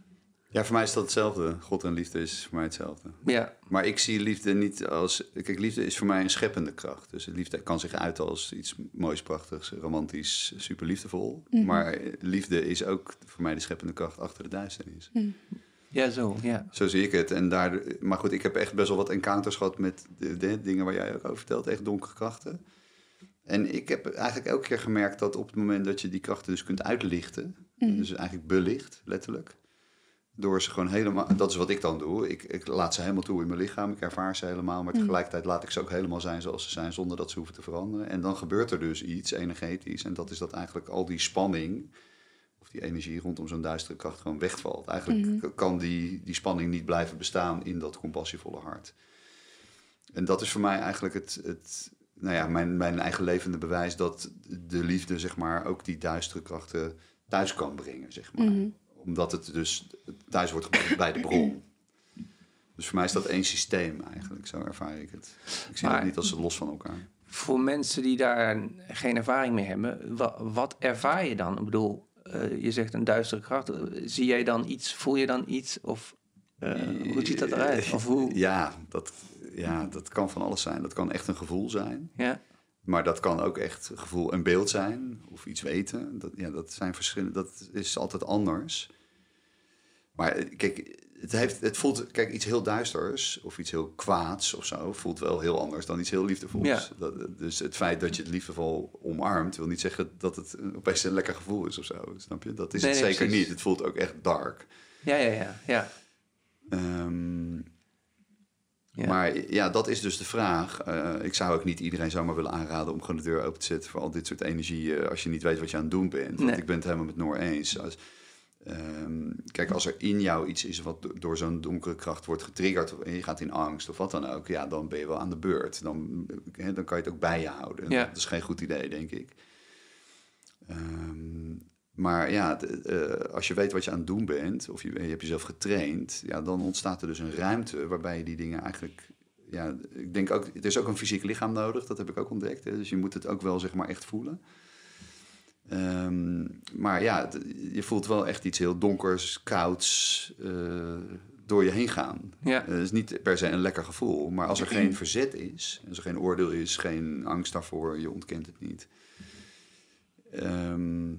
Ja, voor mij is dat hetzelfde. God en liefde is voor mij hetzelfde. ja, Maar ik zie liefde niet als... Kijk, liefde is voor mij een scheppende kracht. Dus liefde kan zich uiten als iets moois, prachtigs, romantisch, super liefdevol. Mhm. Maar liefde is ook voor mij de scheppende kracht achter de duisternis. ja, zo, ja. Zo zie ik het. En daar, maar goed, ik heb echt best wel wat encounters gehad met de, de dingen waar jij ook over vertelt. Echt donkere krachten. En ik heb eigenlijk elke keer gemerkt dat op het moment dat je die krachten dus kunt uitlichten... Mhm. Dus eigenlijk belicht, letterlijk. Door ze gewoon helemaal... Dat is wat ik dan doe. Ik, ik laat ze helemaal toe in mijn lichaam. Ik ervaar ze helemaal. Maar tegelijkertijd laat ik ze ook helemaal zijn zoals ze zijn... zonder dat ze hoeven te veranderen. En dan gebeurt er dus iets energetisch. En dat is dat eigenlijk al die spanning... of die energie rondom zo'n duistere kracht gewoon wegvalt. Eigenlijk k- kan die, die spanning niet blijven bestaan in dat compassievolle hart. En dat is voor mij eigenlijk het... het nou ja, mijn, mijn eigen levende bewijs dat de liefde, zeg maar, ook die duistere krachten thuis kan brengen, zeg maar. Mhm. Omdat het dus thuis wordt gebracht bij de bron. Dus voor mij is dat één systeem eigenlijk, zo ervaar ik het. Ik zie Maar- dat niet als los van elkaar. Voor mensen die daar geen ervaring mee hebben, wa- wat ervaar je dan? Ik bedoel, eh, je zegt een duistere kracht. Eh, Zie jij dan iets? Voel je dan iets? Of eh, hoe ziet dat eruit? Of hoe? Ja dat, ja, dat kan van alles zijn. Dat kan echt een gevoel zijn. Ja, Maar dat kan ook echt gevoel en beeld zijn. Of iets weten. Dat, ja, dat zijn verschillende. Dat is altijd anders. Maar eh, kijk, het, heeft, het voelt, kijk, iets heel duisters of iets heel kwaads of zo, voelt wel heel anders dan iets heel liefdevols. Ja. Dat, dus het feit dat je het liefdevol omarmt, wil niet zeggen dat het een- opeens een lekker gevoel is of zo. Snap je? Dat is Nee, het nee, zeker precies. niet. Het voelt ook echt dark. ja, ja, ja. ja. Ehm, Ja. Maar ja, dat is dus de vraag. Eh, ik zou ook niet iedereen zomaar willen aanraden om gewoon de deur open te zetten voor al dit soort energie. eh, als je niet weet wat je aan het doen bent. Want ik ben het helemaal met Noor eens. Als, ehm, kijk, als er in jou iets is wat do- door zo'n donkere kracht wordt getriggerd. en je gaat in angst of wat dan ook. ja, dan ben je wel aan de beurt. Dan, hè, dan kan je het ook bij je houden. Ja. Dat is geen goed idee, denk ik. Ehm, maar ja, eh, als je weet wat je aan het doen bent, of je, je hebt jezelf getraind, ja, dan ontstaat er dus een ruimte waarbij je die dingen eigenlijk. Ja, ik denk ook, er is ook een fysiek lichaam nodig, dat heb ik ook ontdekt. Hè, dus je moet het ook wel zeg maar echt voelen. Ehm, maar ja, je voelt wel echt iets heel donkers, kouds eh, door je heen gaan. Ja. Het is niet per se een lekker gevoel, maar als er geen verzet is, als er geen oordeel is, geen angst daarvoor, je ontkent het niet. Ehm,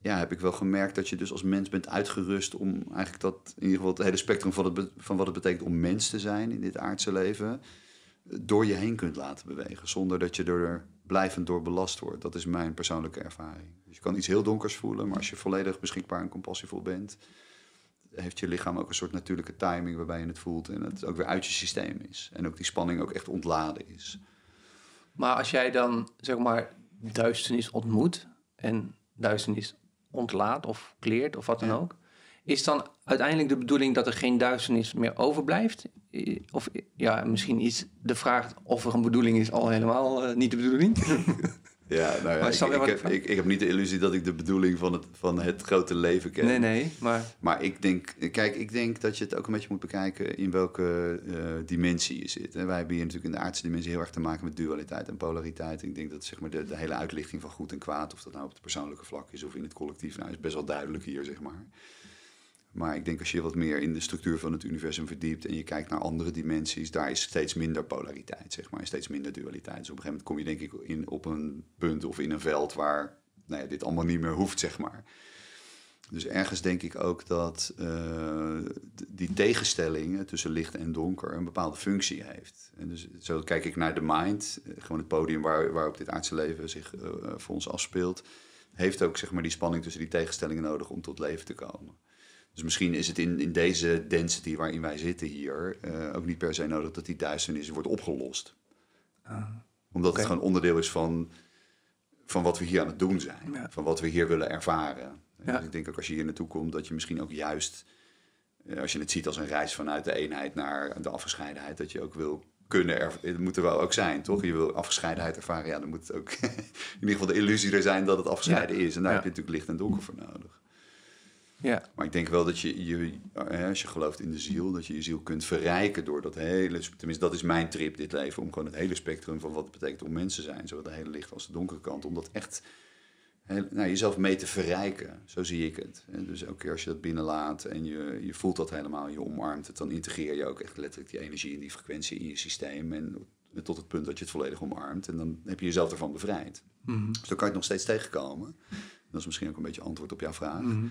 ja, heb ik wel gemerkt dat je dus als mens bent uitgerust om eigenlijk dat, in ieder geval het hele spectrum van, het van wat het betekent om mens te zijn in dit aardse leven, door je heen kunt laten bewegen, zonder dat je er blijvend door belast wordt. Dat is mijn persoonlijke ervaring. Dus je kan iets heel donkers voelen, maar als je volledig beschikbaar en compassievol bent, heeft je lichaam ook een soort natuurlijke timing waarbij je het voelt en het ook weer uit je systeem is. En ook die spanning ook echt ontladen is. Maar als jij dan, zeg maar, duisternis ontmoet en duisternis ontlaat of kleert of wat dan Ja. ook, is dan uiteindelijk de bedoeling dat er geen duisternis meer overblijft? Of ja, misschien is de vraag of er een bedoeling is al helemaal eh, niet de bedoeling. Ja, nou ja, ik, ik, heb, ik- heb niet de illusie dat ik de bedoeling van het, van het grote leven ken. nee, nee, maar Maar ik denk, kijk, ik denk dat je het ook een beetje moet bekijken in welke eh, dimensie je zit. hè. Wij hebben hier natuurlijk in de aardse dimensie heel erg te maken met dualiteit en polariteit. Ik denk dat zeg maar, de, de hele uitlichting van goed en kwaad, of dat nou op het persoonlijke vlak is of in het collectief, nou, is best wel duidelijk hier, zeg maar. Maar ik denk als je wat meer in de structuur van het universum verdiept en je kijkt naar andere dimensies, daar is steeds minder polariteit, zeg maar, en steeds minder dualiteit. Dus op een gegeven moment kom je denk ik in, op een punt of in een veld waar nou ja, dit allemaal niet meer hoeft, zeg maar. Dus ergens denk ik ook dat eh, die tegenstelling tussen licht en donker een bepaalde functie heeft. En dus zo kijk ik naar de mind, eh, gewoon het podium waar, waar ook dit aardse leven zich eh, voor ons afspeelt, heeft ook zeg maar die spanning tussen die tegenstellingen nodig om tot leven te komen. Dus misschien is het in, in deze density waarin wij zitten hier eh, ook niet per se nodig dat die duisternis wordt opgelost. Omdat oké. het gewoon onderdeel is van, van wat we hier aan het doen zijn. Ja. Van wat we hier willen ervaren. Ja. Dus ik denk ook als je hier naartoe komt, dat je misschien ook juist, eh, als je het ziet als een reis vanuit de eenheid naar de afgescheidenheid, dat je ook wil kunnen er, het moet er wel ook zijn, toch? Je wil afgescheidenheid ervaren, ja, dan moet het ook in ieder geval de illusie er zijn dat het afgescheiden Ja. is. En daar heb je natuurlijk licht en donker voor nodig. Ja, Maar ik denk wel dat je, je eh, als je gelooft in de ziel, dat je je ziel kunt verrijken door dat hele, tenminste dat is mijn trip dit leven, om gewoon het hele spectrum van wat het betekent om mensen te zijn, zowel de hele licht als de donkere kant, om dat echt heel, nou, jezelf mee te verrijken. Zo zie ik het. Dus elke keer als je dat binnenlaat en je, je voelt dat helemaal, je omarmt het, dan integreer je ook echt letterlijk die energie en die frequentie in je systeem en tot het punt dat je het volledig omarmt en dan heb je jezelf ervan bevrijd. Mhm. Dus dan kan je het nog steeds tegenkomen. Dat is misschien ook een beetje antwoord op jouw vraag. Mhm.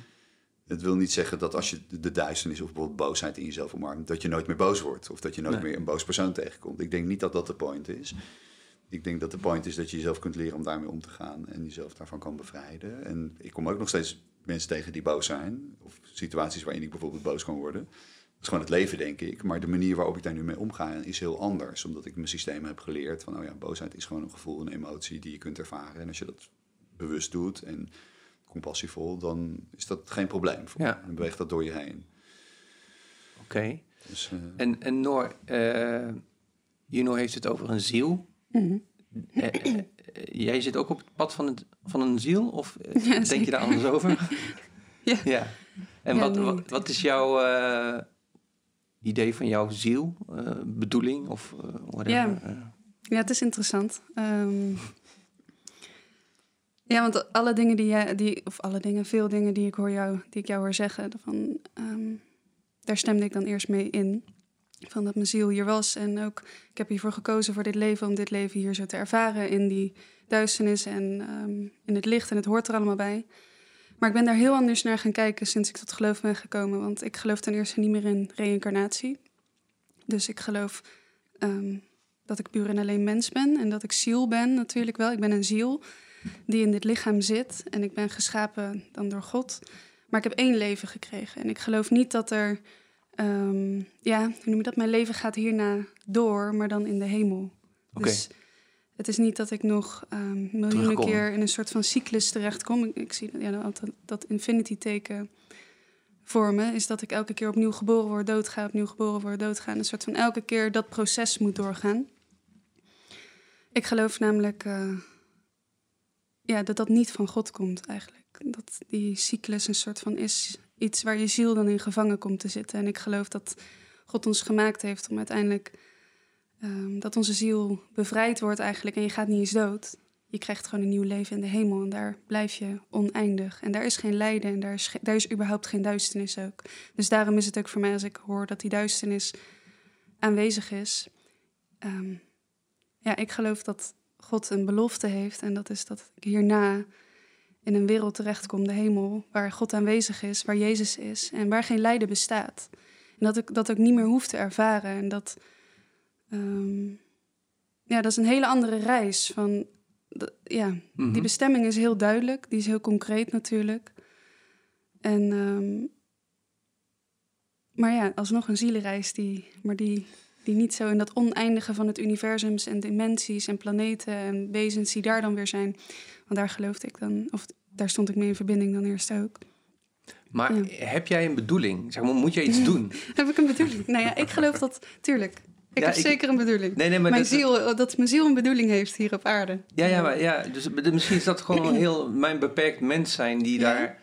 Het wil niet zeggen dat als je de- duisternis of bijvoorbeeld boosheid in jezelf omarmt, dat je nooit meer boos wordt. Of dat je nooit Nee. meer een boos persoon tegenkomt. Ik denk niet dat dat de point is. Ik denk dat de point is dat je jezelf kunt leren om daarmee om te gaan en jezelf daarvan kan bevrijden. En ik kom ook nog steeds mensen tegen die boos zijn. Of situaties waarin ik bijvoorbeeld boos kan worden. Dat is gewoon het leven, denk ik. Maar de manier waarop ik daar nu mee omga is heel anders. Omdat ik mijn systeem heb geleerd van, oh ja, boosheid is gewoon een gevoel, een emotie die je kunt ervaren. En als je dat bewust doet en compassievol, dan is dat geen probleem voor Ja. Dan beweegt dat door je heen. oké. Dus, eh, En, en Noor, eh Juno heeft het over een ziel. Mhm. Eh, jij zit ook op het pad van, het, van een ziel? Of Ja, denk je daar anders over? Ja. ja. En Ja, wat, wat, wat is jouw eh, idee van jouw ziel? eh, bedoeling? Of whatever? Ja. Ja, het is interessant. Ehm, ja, want alle dingen die jij, die, of alle dingen, veel dingen die ik hoor jou, die ik jou hoor zeggen, van, ehm, daar stemde ik dan eerst mee in. Van dat mijn ziel hier was. En ook, ik heb hiervoor gekozen voor dit leven, om dit leven hier zo te ervaren in die duisternis en ehm, in het licht. En het hoort er allemaal bij. Maar ik ben daar heel anders naar gaan kijken sinds ik tot geloof ben gekomen. Want ik geloof ten eerste niet meer in reïncarnatie. Dus ik geloof ehm, dat ik puur en alleen mens ben en dat ik ziel ben natuurlijk wel. Ik ben een ziel die in dit lichaam zit en ik ben geschapen dan door God. Maar ik heb één leven gekregen en ik geloof niet dat er, ehm, ja, hoe noem je dat? Mijn leven gaat hierna door, maar dan in de hemel. Oké. Dus het is niet dat ik nog ehm, miljoenen Terugkom. keer in een soort van cyclus terechtkom. Ik, ik zie ja, dat, dat infinity teken voor me is dat ik elke keer opnieuw geboren word, doodga, opnieuw geboren word, doodga. En een soort van elke keer dat proces moet doorgaan. Ik geloof namelijk eh, ja, dat dat niet van God komt eigenlijk. dat die cyclus een soort van is iets waar je ziel dan in gevangen komt te zitten. En ik geloof dat God ons gemaakt heeft om uiteindelijk ehm, dat onze ziel bevrijd wordt eigenlijk en je gaat niet eens dood. Je krijgt gewoon een nieuw leven in de hemel en daar blijf je oneindig. En daar is geen lijden en daar is, daar is überhaupt geen duisternis ook. Dus daarom is het ook voor mij als ik hoor dat die duisternis aanwezig is. Ehm, ja, ik geloof dat God een belofte heeft en dat is dat ik hierna in een wereld terechtkom, de hemel, waar God aanwezig is, waar Jezus is en waar geen lijden bestaat. En dat ik dat ook niet meer hoef te ervaren. En dat, ehm, ja, dat is een hele andere reis. Van, ja, die Mhm. bestemming is heel duidelijk, die is heel concreet natuurlijk. En, ehm, maar ja, alsnog een zielenreis die, maar die, die niet zo in dat oneindige van het universums en dimensies en planeten en wezens die daar dan weer zijn. Want daar geloofde ik dan, of daar stond ik mee in verbinding dan eerst ook. Maar Ja. heb jij een bedoeling? Zeg maar, moet jij iets doen? Heb ik een bedoeling? Nou ja, ik geloof dat, tuurlijk. Ik Ja, heb ik- zeker een bedoeling. Nee, nee, maar mijn dat- ziel, dat mijn ziel een bedoeling heeft hier op aarde. Ja, ja, maar ja, dus de- misschien is dat gewoon heel mijn beperkt mens zijn die daar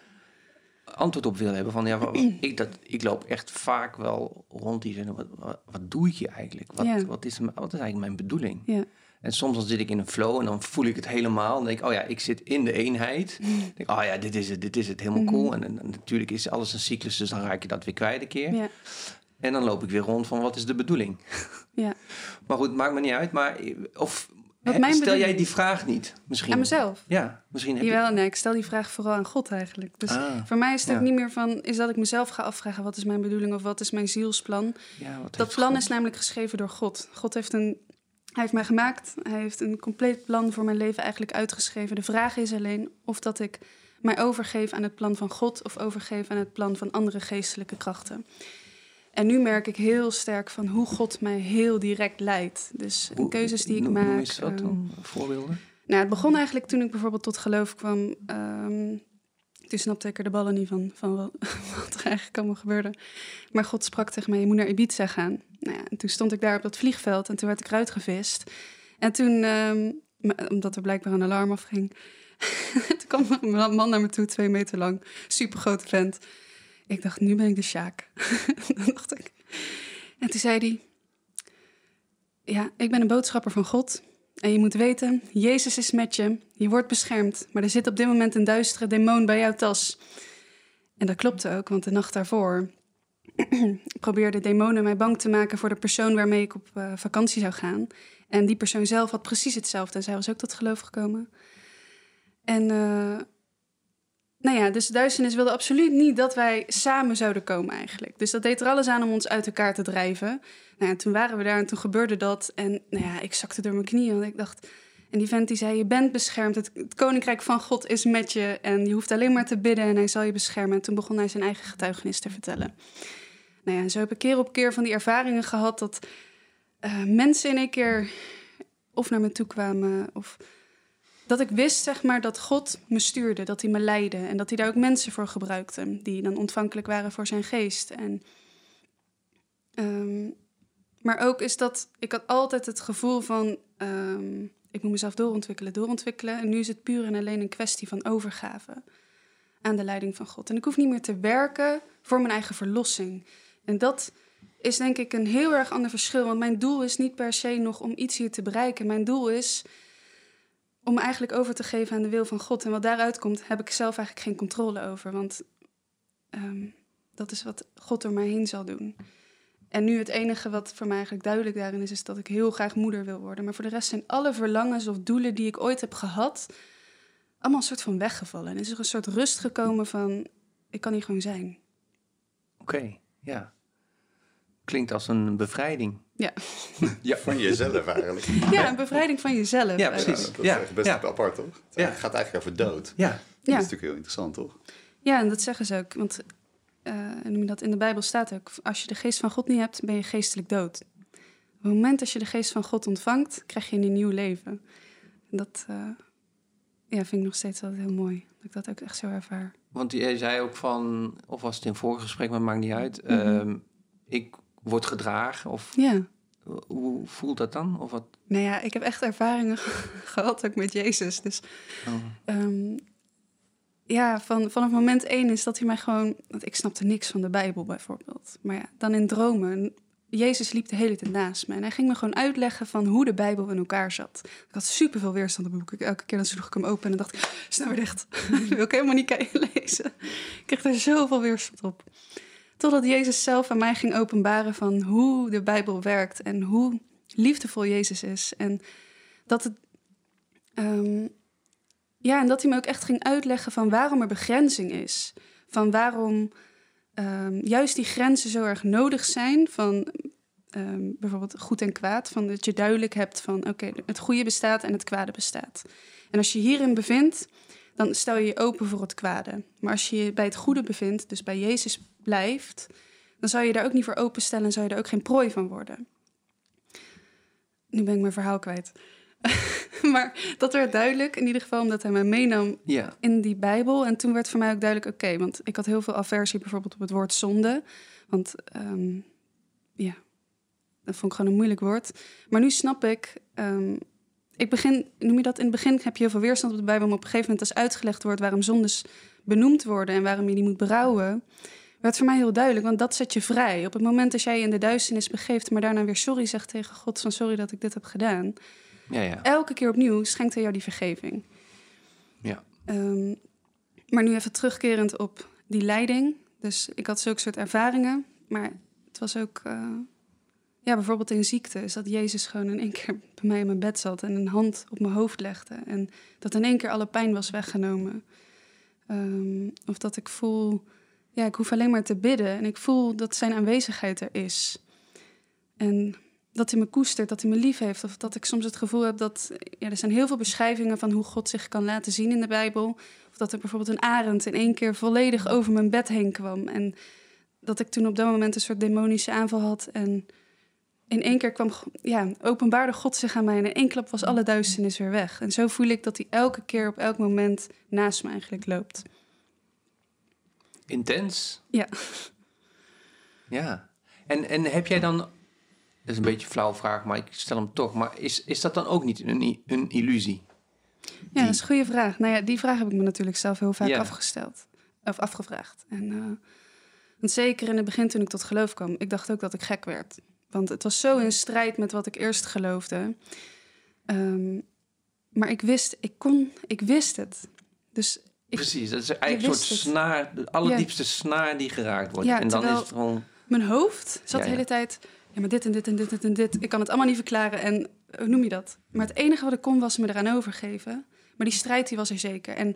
antwoord op wil hebben. Van ja, wat- ik, dat, ik loop echt vaak wel rond die zin. Wat, wat, wat doe ik hier eigenlijk? Wat, Ja. wat, is, wat is eigenlijk mijn bedoeling? Ja. En soms dan zit ik in een flow en dan voel ik het helemaal. Dan denk ik, oh ja, ik zit in de eenheid. Dan denk ik, oh ja, dit is het, dit is het, helemaal cool. En, en, en natuurlijk is alles een cyclus, dus dan raak je dat weer kwijt een keer. Ja, En dan loop ik weer rond van, wat is de bedoeling? ja. Maar goed, maakt me niet uit. Maar of Wat mijn stel jij die vraag niet? Misschien. Aan mezelf. Ja, misschien heb je... Jawel, nee, ik stel die vraag vooral aan God eigenlijk. Dus Ah, voor mij is het ook niet meer van, is dat ik mezelf ga afvragen, wat is mijn bedoeling of wat is mijn zielsplan? ja, Dat plan God- is namelijk geschreven door God. God heeft een, hij heeft mij gemaakt, hij heeft een compleet plan voor mijn leven eigenlijk uitgeschreven. De vraag is alleen of dat ik mij overgeef aan het plan van God of overgeef aan het plan van andere geestelijke krachten. En nu merk ik heel sterk van hoe God mij heel direct leidt. Dus Hoe- keuzes die ik noem- maak. Noem eens wat ehm, dan, voorbeelden. nou, het begon eigenlijk toen ik bijvoorbeeld tot geloof kwam. ehm, toen snapte ik er de ballen niet van, van wat, wat er eigenlijk allemaal gebeurde. Maar God sprak tegen mij, je moet naar Ibiza gaan. Nou ja, en toen stond ik daar op dat vliegveld en toen werd ik eruit gevist. En toen, ehm, omdat er blijkbaar een alarm afging... toen kwam een man naar me toe, twee meter lang. Supergrote vent. Ik dacht, nu ben ik de Sjaak. Dan dacht ik. En toen zei hij... Ja, ik ben een boodschapper van God. En je moet weten, Jezus is met je. Je wordt beschermd. Maar er zit op dit moment een duistere demon bij jouw tas. En dat klopte ook, want de nacht daarvoor probeerde demonen mij bang te maken voor de persoon waarmee ik op eh, vakantie zou gaan. En die persoon zelf had precies hetzelfde. En zij was ook tot geloof gekomen. En eh, nou ja, dus duisternis wilde absoluut niet dat wij samen zouden komen eigenlijk. Dus dat deed er alles aan om ons uit elkaar te drijven. Nou ja, toen waren we daar en toen gebeurde dat. En nou ja, ik zakte door mijn knieën, want ik dacht... En die vent die zei, je bent beschermd. Het, koninkrijk van God is met je. En je hoeft alleen maar te bidden en hij zal je beschermen. En toen begon hij zijn eigen getuigenis te vertellen. Nou ja, en zo heb ik keer op keer van die ervaringen gehad... dat eh, mensen in één keer of naar me toe kwamen... of dat ik wist, zeg maar, dat God me stuurde, dat hij me leidde en dat hij daar ook mensen voor gebruikte die dan ontvankelijk waren voor zijn geest. En, ehm, maar ook is dat ik had altijd het gevoel van ehm, ik moet mezelf doorontwikkelen, doorontwikkelen. En nu is het puur en alleen een kwestie van overgave aan de leiding van God. En ik hoef niet meer te werken voor mijn eigen verlossing. En dat is denk ik een heel erg ander verschil. Want mijn doel is niet per se nog om iets hier te bereiken. Mijn doel is om eigenlijk over te geven aan de wil van God. En wat daaruit komt, heb ik zelf eigenlijk geen controle over. Want ehm, dat is wat God door mij heen zal doen. En nu het enige wat voor mij eigenlijk duidelijk daarin is, is dat ik heel graag moeder wil worden. Maar voor de rest zijn alle verlangens of doelen die ik ooit heb gehad, allemaal een soort van weggevallen. En is er een soort rust gekomen van, ik kan hier gewoon zijn. Oké, ja. Klinkt als een bevrijding. Ja, Ja, van jezelf eigenlijk. ja een bevrijding van jezelf. Ja, precies. dat is Ja, echt best ja. apart, toch? Het Ja. gaat eigenlijk over dood. Ja, Dat is Ja. natuurlijk heel interessant, toch? Ja, en dat zeggen ze ook. Want eh, en noem je dat in de Bijbel staat ook: als je de geest van God niet hebt, ben je geestelijk dood. Op het moment dat je de geest van God ontvangt, krijg je een nieuw leven. En dat eh, ja, vind ik nog steeds altijd heel mooi. Dat ik dat ook echt zo ervaar. want jij zei ook van, of was het in vorige gesprek, maar het maakt niet uit. Mhm. ehm, ik word gedragen, of Ja. hoe voelt dat dan? Of wat? Nou ja, ik heb echt ervaringen gehad ook met Jezus. Dus Oh. ehm, ja, van, vanaf moment één is dat hij mij gewoon... Want ik snapte niks van de Bijbel bijvoorbeeld. Maar ja, dan in dromen... Jezus liep de hele tijd naast me. En hij ging me gewoon uitleggen van hoe de Bijbel in elkaar zat. Ik had superveel weerstand op het boek. Elke keer dan sloeg ik hem open en dacht ik... Snel weer dicht. wil ik helemaal niet kijken lezen. Ik kreeg daar zoveel weerstand op. Totdat Jezus zelf aan mij ging openbaren van hoe de Bijbel werkt... en hoe liefdevol Jezus is. En dat het... ehm, ja, en dat hij me ook echt ging uitleggen van waarom er begrenzing is. Van waarom ehm, juist die grenzen zo erg nodig zijn. Van ehm, bijvoorbeeld goed en kwaad. Van dat je duidelijk hebt van oké, het goede bestaat en het kwade bestaat. En als je hierin bevindt, dan stel je je open voor het kwade. Maar als je je bij het goede bevindt, dus bij Jezus blijft, dan zou je daar ook niet voor openstellen en zou je er ook geen prooi van worden. Nu ben ik mijn verhaal kwijt. maar dat werd duidelijk, in ieder geval omdat hij mij meenam Ja. in die Bijbel. En toen werd voor mij ook duidelijk, oké, want ik had heel veel aversie bijvoorbeeld op het woord zonde. Want ehm, ja, dat vond ik gewoon een moeilijk woord. Maar nu snap ik, ehm, ik begin, noem je dat, in het begin heb je heel veel weerstand op de Bijbel, maar op een gegeven moment als uitgelegd wordt waarom zondes benoemd worden en waarom je die moet berouwen, werd voor mij heel duidelijk, want dat zet je vrij. Op het moment dat jij je in de duisternis begeeft, maar daarna weer sorry zegt tegen God van sorry dat ik dit heb gedaan, Ja, ja. elke keer opnieuw schenkt hij jou die vergeving. Ja. Ehm, maar nu even terugkerend op die leiding. Dus ik had zulke soort ervaringen. Maar het was ook... eh, ja, bijvoorbeeld in ziekte is dat Jezus gewoon in één keer bij mij in mijn bed zat... en een hand op mijn hoofd legde. En dat in één keer alle pijn was weggenomen. Ehm, of dat ik voel... Ja, ik hoef alleen maar te bidden. En ik voel dat zijn aanwezigheid er is. En dat hij me koestert, dat hij me lief heeft. Of dat ik soms het gevoel heb dat... Ja, er zijn heel veel beschrijvingen van hoe God zich kan laten zien in de Bijbel. Of dat er bijvoorbeeld een arend in één keer volledig over mijn bed heen kwam. En dat ik toen op dat moment een soort demonische aanval had. En in één keer kwam, ja, openbaarde God zich aan mij. En in één klap was alle duisternis weer weg. En zo voel ik dat hij elke keer op elk moment naast me eigenlijk loopt. Intens? Ja. Ja. En, en heb jij dan... Dat is een beetje een flauwe vraag, maar ik stel hem toch. Maar is, is dat dan ook niet een, een illusie? Ja, dat is een goede vraag. Nou ja, die vraag heb ik me natuurlijk zelf heel vaak Ja. afgesteld. Of afgevraagd. En eh, want zeker in het begin toen ik tot geloof kwam, ik dacht ook dat ik gek werd. Want het was zo in strijd met wat ik eerst geloofde. Ehm, maar ik wist, ik kon, ik wist het. Dus ik, Precies, dat is eigenlijk een soort snaar, de allerdiepste snaar die geraakt wordt. Ja, en dan is het gewoon... mijn hoofd zat Ja, de hele tijd... Ja, maar dit en dit en dit en dit en dit. Ik kan het allemaal niet verklaren. En hoe noem je dat? Maar het enige wat ik kon was me eraan overgeven. Maar die strijd die was er zeker. En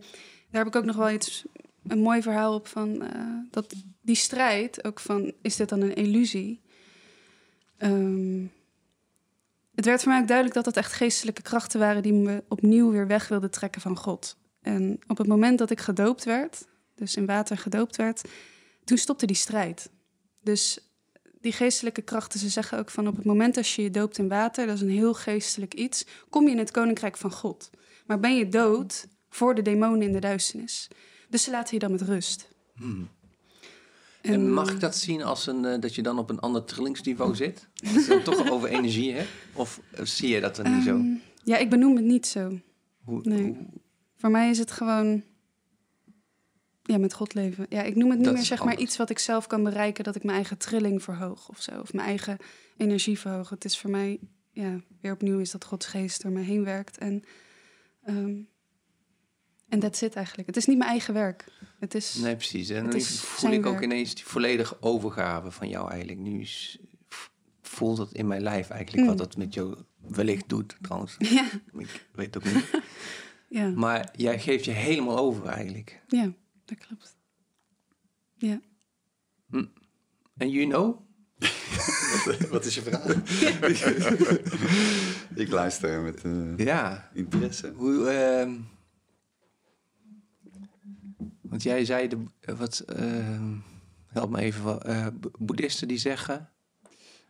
daar heb ik ook nog wel iets, een mooi verhaal op van... eh, dat die strijd, ook van, is dit dan een illusie? Ehm, het werd voor mij ook duidelijk dat dat echt geestelijke krachten waren... die me opnieuw weer weg wilden trekken van God. En op het moment dat ik gedoopt werd, dus in water gedoopt werd... toen stopte die strijd. Dus die geestelijke krachten, ze zeggen ook van op het moment als je je doopt in water, dat is een heel geestelijk iets, kom je in het koninkrijk van God. Maar ben je dood voor de demonen in de duisternis. Dus ze laten je dan met rust. Hmm. En mag ik dat zien als een, eh, dat je dan op een ander trillingsniveau zit? Dat je dan toch over energie hebt? Of eh, zie je dat dan niet zo? Ehm, Ja, ik benoem het niet zo. Hoe, nee. hoe- Voor mij is het gewoon ja, met God leven. Ja, ik noem het niet Dat meer is zeg maar iets wat ik zelf kan bereiken, dat ik mijn eigen trilling verhoog of zo, of mijn eigen energie verhoog. Het is voor mij, ja, weer opnieuw is dat Gods geest door mij heen werkt en ehm, en dat zit eigenlijk. Het is niet mijn eigen werk. Het is Nee, precies. En is voel ik ook werk. ineens die volledige overgave van jou eigenlijk. Nu is- v- voelt dat in mijn lijf eigenlijk wat Mm. dat met jou wellicht doet trouwens. ja, Ik weet het ook niet. ja, Maar jij geeft je helemaal over eigenlijk. ja, dat klopt. Ja. En you know? Wat, wat is je vraag? ik luister met eh, Ja. interesse. Hoe, ehm, want jij zei, de, wat, ehm, help me even, eh, bo- boeddhisten die zeggen...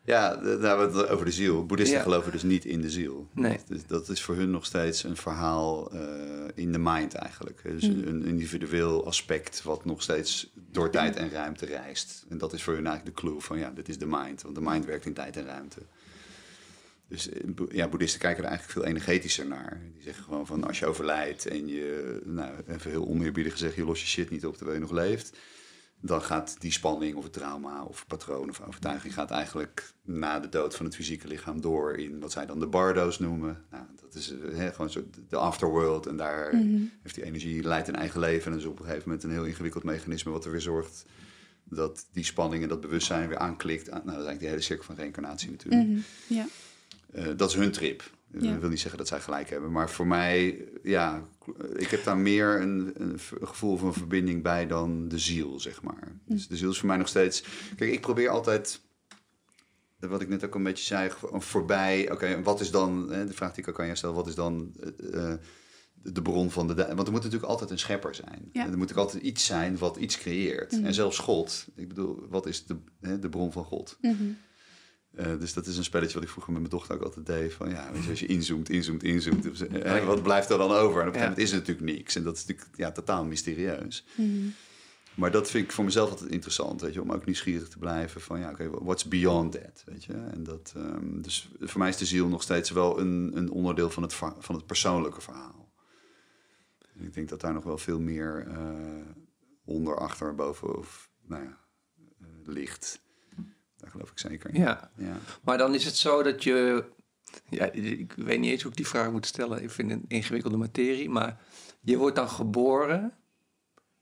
Ja, daar hebben we het over de ziel. Boeddhisten Ja. geloven dus niet in de ziel. Nee. Dus dat is voor hun nog steeds een verhaal eh, in de mind eigenlijk. Dus een individueel aspect wat nog steeds door tijd en ruimte reist. En dat is voor hun eigenlijk de clue van ja, dit is de mind. Want de mind werkt in tijd en ruimte. Dus eh, ja, boeddhisten kijken er eigenlijk veel energetischer naar. Die zeggen gewoon van als je overlijdt en je, nou, even heel oneerbiedig gezegd, je lost je shit niet op terwijl je nog leeft. Dan gaat die spanning of het trauma of patroon of overtuiging gaat eigenlijk na de dood van het fysieke lichaam door in wat zij dan de bardo's noemen. Nou, dat is eh, hè, gewoon zo de afterworld en daar heeft die energie leidt een eigen leven en dat is op een gegeven moment een heel ingewikkeld mechanisme wat er weer zorgt dat die spanning en dat bewustzijn weer aanklikt. aan- Nou, dat is eigenlijk die hele cirkel van reïncarnatie natuurlijk. Mhm. Ja. Eh, dat is hun trip. Eh, Ja. Ik wil niet zeggen dat zij gelijk hebben. Maar voor mij, ja, ik heb daar meer een, een gevoel van verbinding bij dan de ziel, zeg maar. Dus de ziel is voor mij nog steeds... Kijk, ik probeer altijd, eh, wat ik net ook een beetje zei, voorbij... Oké, wat is dan, hè, de vraag die ik ook aan jou stel, wat is dan eh, eh, de, bron van de... Want er moet natuurlijk altijd een schepper zijn. Ja. En er moet ook altijd iets zijn wat iets creëert. Mhm. En zelfs God, ik bedoel, wat is de, hè, de bron van God? Mhm. Eh, dus dat is een spelletje wat ik vroeger met mijn dochter ook altijd deed. Van ja, weet je, als je inzoomt, inzoomt, inzoomt. dus, eh, wat blijft er dan over? En op een gegeven moment is er natuurlijk niks. En dat is natuurlijk ja, totaal mysterieus. Mhm. Maar dat vind ik voor mezelf altijd interessant. Weet je, om ook nieuwsgierig te blijven van ja, oké, what's beyond that? Weet je? En dat, ehm, dus voor mij is de ziel nog steeds wel een, een onderdeel van het, va- van het persoonlijke verhaal. En ik denk dat daar nog wel veel meer eh, onder, achter, boven of nou ja, ligt. Daar geloof ik zeker. Ja, ja. maar dan is het zo dat je... Ja, ik weet niet eens hoe ik die vraag moet stellen. Ik vind het een ingewikkelde materie. Maar je wordt dan geboren...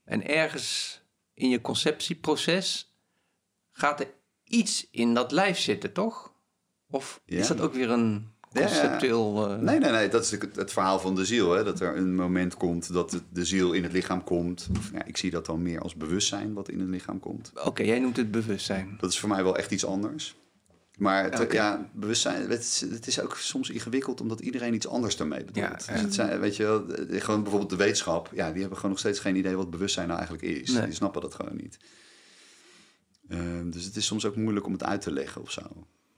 en ergens in je conceptieproces... gaat er iets in dat lijf zitten, toch? Of Ja. is dat ook weer een Ja, eh, Nee, nee, nee. Dat is het, het verhaal van de ziel. Hè? Dat er een moment komt dat de, ziel in het lichaam komt. Of, ja, ik zie dat dan meer als bewustzijn wat in het lichaam komt. Oké, jij noemt het bewustzijn. Dat is voor mij wel echt iets anders. Maar het, ja, bewustzijn, het is, het is ook soms ingewikkeld omdat iedereen iets anders daarmee bedoelt. Ja, Dus het zijn, weet je wel, eh, gewoon bijvoorbeeld de wetenschap, ja, die hebben gewoon nog steeds geen idee wat bewustzijn nou eigenlijk is. Nee. Die snappen dat gewoon niet. Ehm, dus het is soms ook moeilijk om het uit te leggen of zo.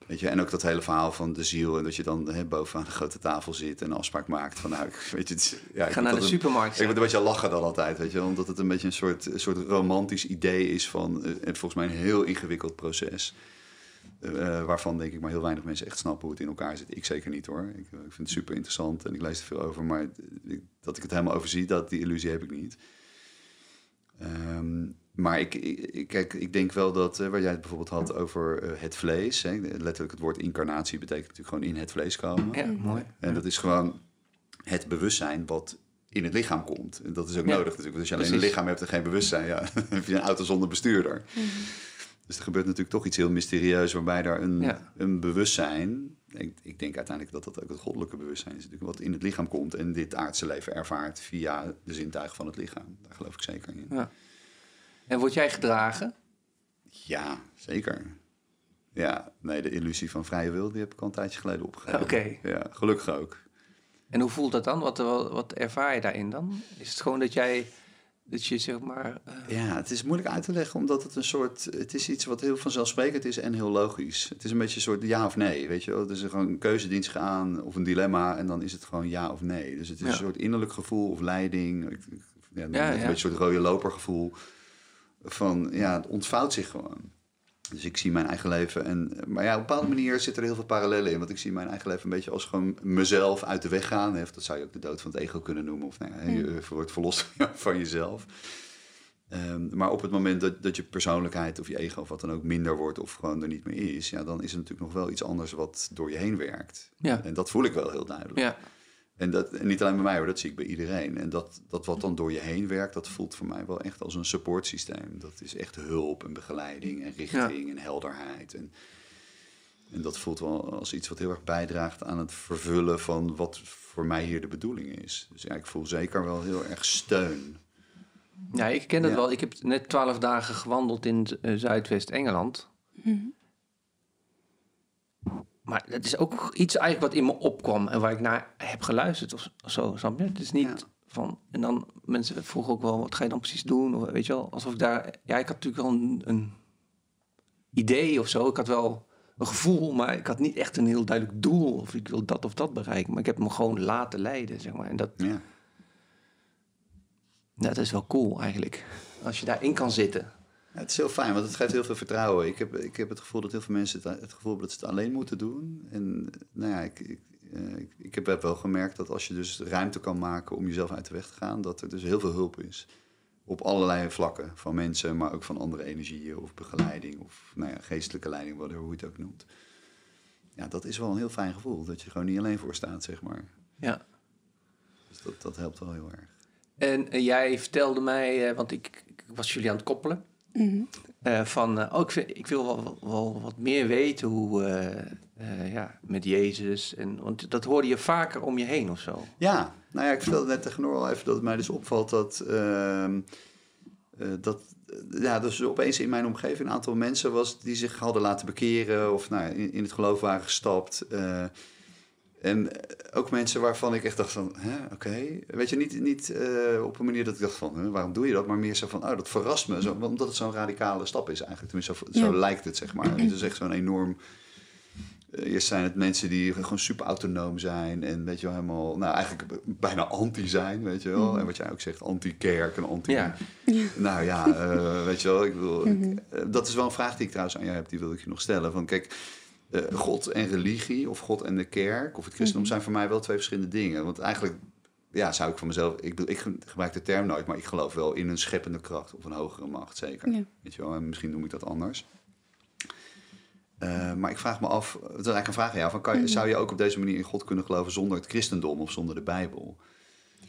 Weet je, en ook dat hele verhaal van de ziel en dat je dan hè, bovenaan de grote tafel zit en een afspraak maakt van nou, ik- weet je, het ja, ik Ga naar de een- supermarkt. ik moet een beetje lachen dan altijd, weet je, omdat het een beetje een soort, een soort romantisch idee is van, eh, en volgens mij een heel ingewikkeld proces. eh, waarvan denk ik maar heel weinig mensen echt snappen hoe het in elkaar zit. Ik zeker niet hoor. Ik, eh, ik vind het super interessant en ik lees er veel over, maar ik- dat ik het helemaal overzie, dat die illusie heb ik niet. Ehm, maar ik, ik, kijk, ik denk wel dat, eh, waar jij het bijvoorbeeld had over eh, het vlees, hè, letterlijk het woord incarnatie betekent natuurlijk gewoon in het vlees komen. Ja, mooi. En dat is gewoon het bewustzijn wat in het lichaam komt. En dat is ook Ja, nodig natuurlijk. Want als je alleen een lichaam hebt en geen bewustzijn, ja, dan heb je een auto zonder bestuurder. Dus er gebeurt natuurlijk toch iets heel mysterieus waarbij daar een, Ja. een bewustzijn... Ik, ik denk uiteindelijk dat dat ook het goddelijke bewustzijn is. Natuurlijk wat in het lichaam komt en dit aardse leven ervaart via de zintuigen van het lichaam. Daar geloof ik zeker in. Ja. En word jij gedragen? Ja, zeker. Ja, nee, de illusie van vrije wil, die heb ik al een tijdje geleden opgegeven. Oké. Ja, gelukkig ook. En hoe voelt dat dan? Wat, wat, ervaar je daarin dan? Is het gewoon dat jij, dat je zeg maar... eh, Ja, het is moeilijk uit te leggen, omdat het een soort... Het is iets wat heel vanzelfsprekend is en heel logisch. Het is een beetje een soort ja of nee, weet je wel. Het is gewoon een keuzedienst gaan of een dilemma en dan is het gewoon ja of nee. Dus het is Ja. een soort innerlijk gevoel of leiding. Ja, Ja, een beetje een soort rode lopergevoel van, ja, het ontvouwt zich gewoon. Dus ik zie mijn eigen leven en... Maar ja, op een bepaalde manier zitten er heel veel parallellen in. Want ik zie mijn eigen leven een beetje als gewoon mezelf uit de weg gaan. Hè. Dat zou je ook de dood van het ego kunnen noemen. Of nou ja, je wordt verlost van jezelf. Ehm, maar op het moment dat, dat je persoonlijkheid of je ego of wat dan ook minder wordt of gewoon er niet meer is, ja, dan is er natuurlijk nog wel iets anders wat door je heen werkt. Ja. En dat voel ik wel heel duidelijk. ja. En, dat, en niet alleen bij mij hoor, dat zie ik bij iedereen. En dat, dat wat dan door je heen werkt, dat voelt voor mij wel echt als een supportsysteem. Dat is echt hulp en begeleiding en richting en helderheid. En, en dat voelt wel als iets wat heel erg bijdraagt aan het vervullen van wat voor mij hier de bedoeling is. Dus ja, ik voel zeker wel heel erg steun. ja, ik ken dat Ja. wel. Ik heb net twaalf dagen gewandeld in eh, Zuidwest-Engeland. Maar dat is ook iets eigenlijk wat in me opkwam en waar ik naar heb geluisterd of of zo, snap je? Het is niet Ja. van... En dan, mensen vroegen ook wel, wat ga je dan precies doen? Of, weet je wel, alsof ik daar... Ja, ik had natuurlijk wel een, een idee of zo. Ik had wel een gevoel, maar ik had niet echt een heel duidelijk doel. Of ik wil dat of dat bereiken. Maar ik heb me gewoon laten leiden, zeg maar. En dat, Ja. dat is wel cool eigenlijk. Als je daarin kan zitten. Het is heel fijn, want het geeft heel veel vertrouwen. Ik heb, ik heb het gevoel dat heel veel mensen het, het gevoel hebben dat ze het alleen moeten doen. En nou ja, ik, ik, eh, ik, ik heb wel gemerkt dat als je dus ruimte kan maken om jezelf uit de weg te gaan, dat er dus heel veel hulp is. Op allerlei vlakken. Van mensen, maar ook van andere energieën of begeleiding of nou ja, geestelijke leiding, whatever, hoe je het ook noemt. Ja, dat is wel een heel fijn gevoel. Dat je gewoon niet alleen voor staat, zeg maar. Ja. Dus dat, dat helpt wel heel erg. En jij vertelde mij, eh, want ik, ik was jullie aan het koppelen, Mhm. eh, van, eh, oh, ik, wil wel, wat meer weten hoe, eh, ja, met Jezus. En, want dat hoorde je vaker om je heen of zo. Ja, nou ja, ik vertelde net tegen Noor al even dat het mij dus opvalt dat, ehm, eh, dat ja, dus opeens in mijn omgeving een aantal mensen was die zich hadden laten bekeren of nou, in, in het geloof waren gestapt. En eh, ook mensen waarvan ik echt dacht van, hè, oké. Weet je, niet, niet eh, op een manier dat ik dacht van, hè, waarom doe je dat? Maar meer zo van, oh, dat verrast me. Zo, omdat het zo'n radicale stap is eigenlijk. Tenminste, zo, lijkt het, zeg maar. Het is echt zo'n enorm... Eh, Eerst zijn het mensen die gewoon super autonoom zijn en weet je wel helemaal, nou eigenlijk bijna anti zijn, weet je wel. En wat jij ook zegt, anti-kerk en anti. Ja. Nou ja, eh, weet je wel, ik bedoel, ik- Mhm. eh, dat is wel een vraag die ik trouwens aan jou heb, die wil ik je nog stellen. Van kijk, eh, God en religie of God en de kerk of het christendom Mhm. zijn voor mij wel twee verschillende dingen. Want eigenlijk, ja, zou ik van mezelf, ik, ik gebruik de term nooit, maar ik geloof wel in een scheppende kracht of een hogere macht, zeker. Ja. Weet je wel, en misschien noem ik dat anders. Eh, maar ik vraag me af, het is eigenlijk een vraag aan jou, van kan je, Mhm. zou je ook op deze manier in God kunnen geloven zonder het christendom of zonder de Bijbel?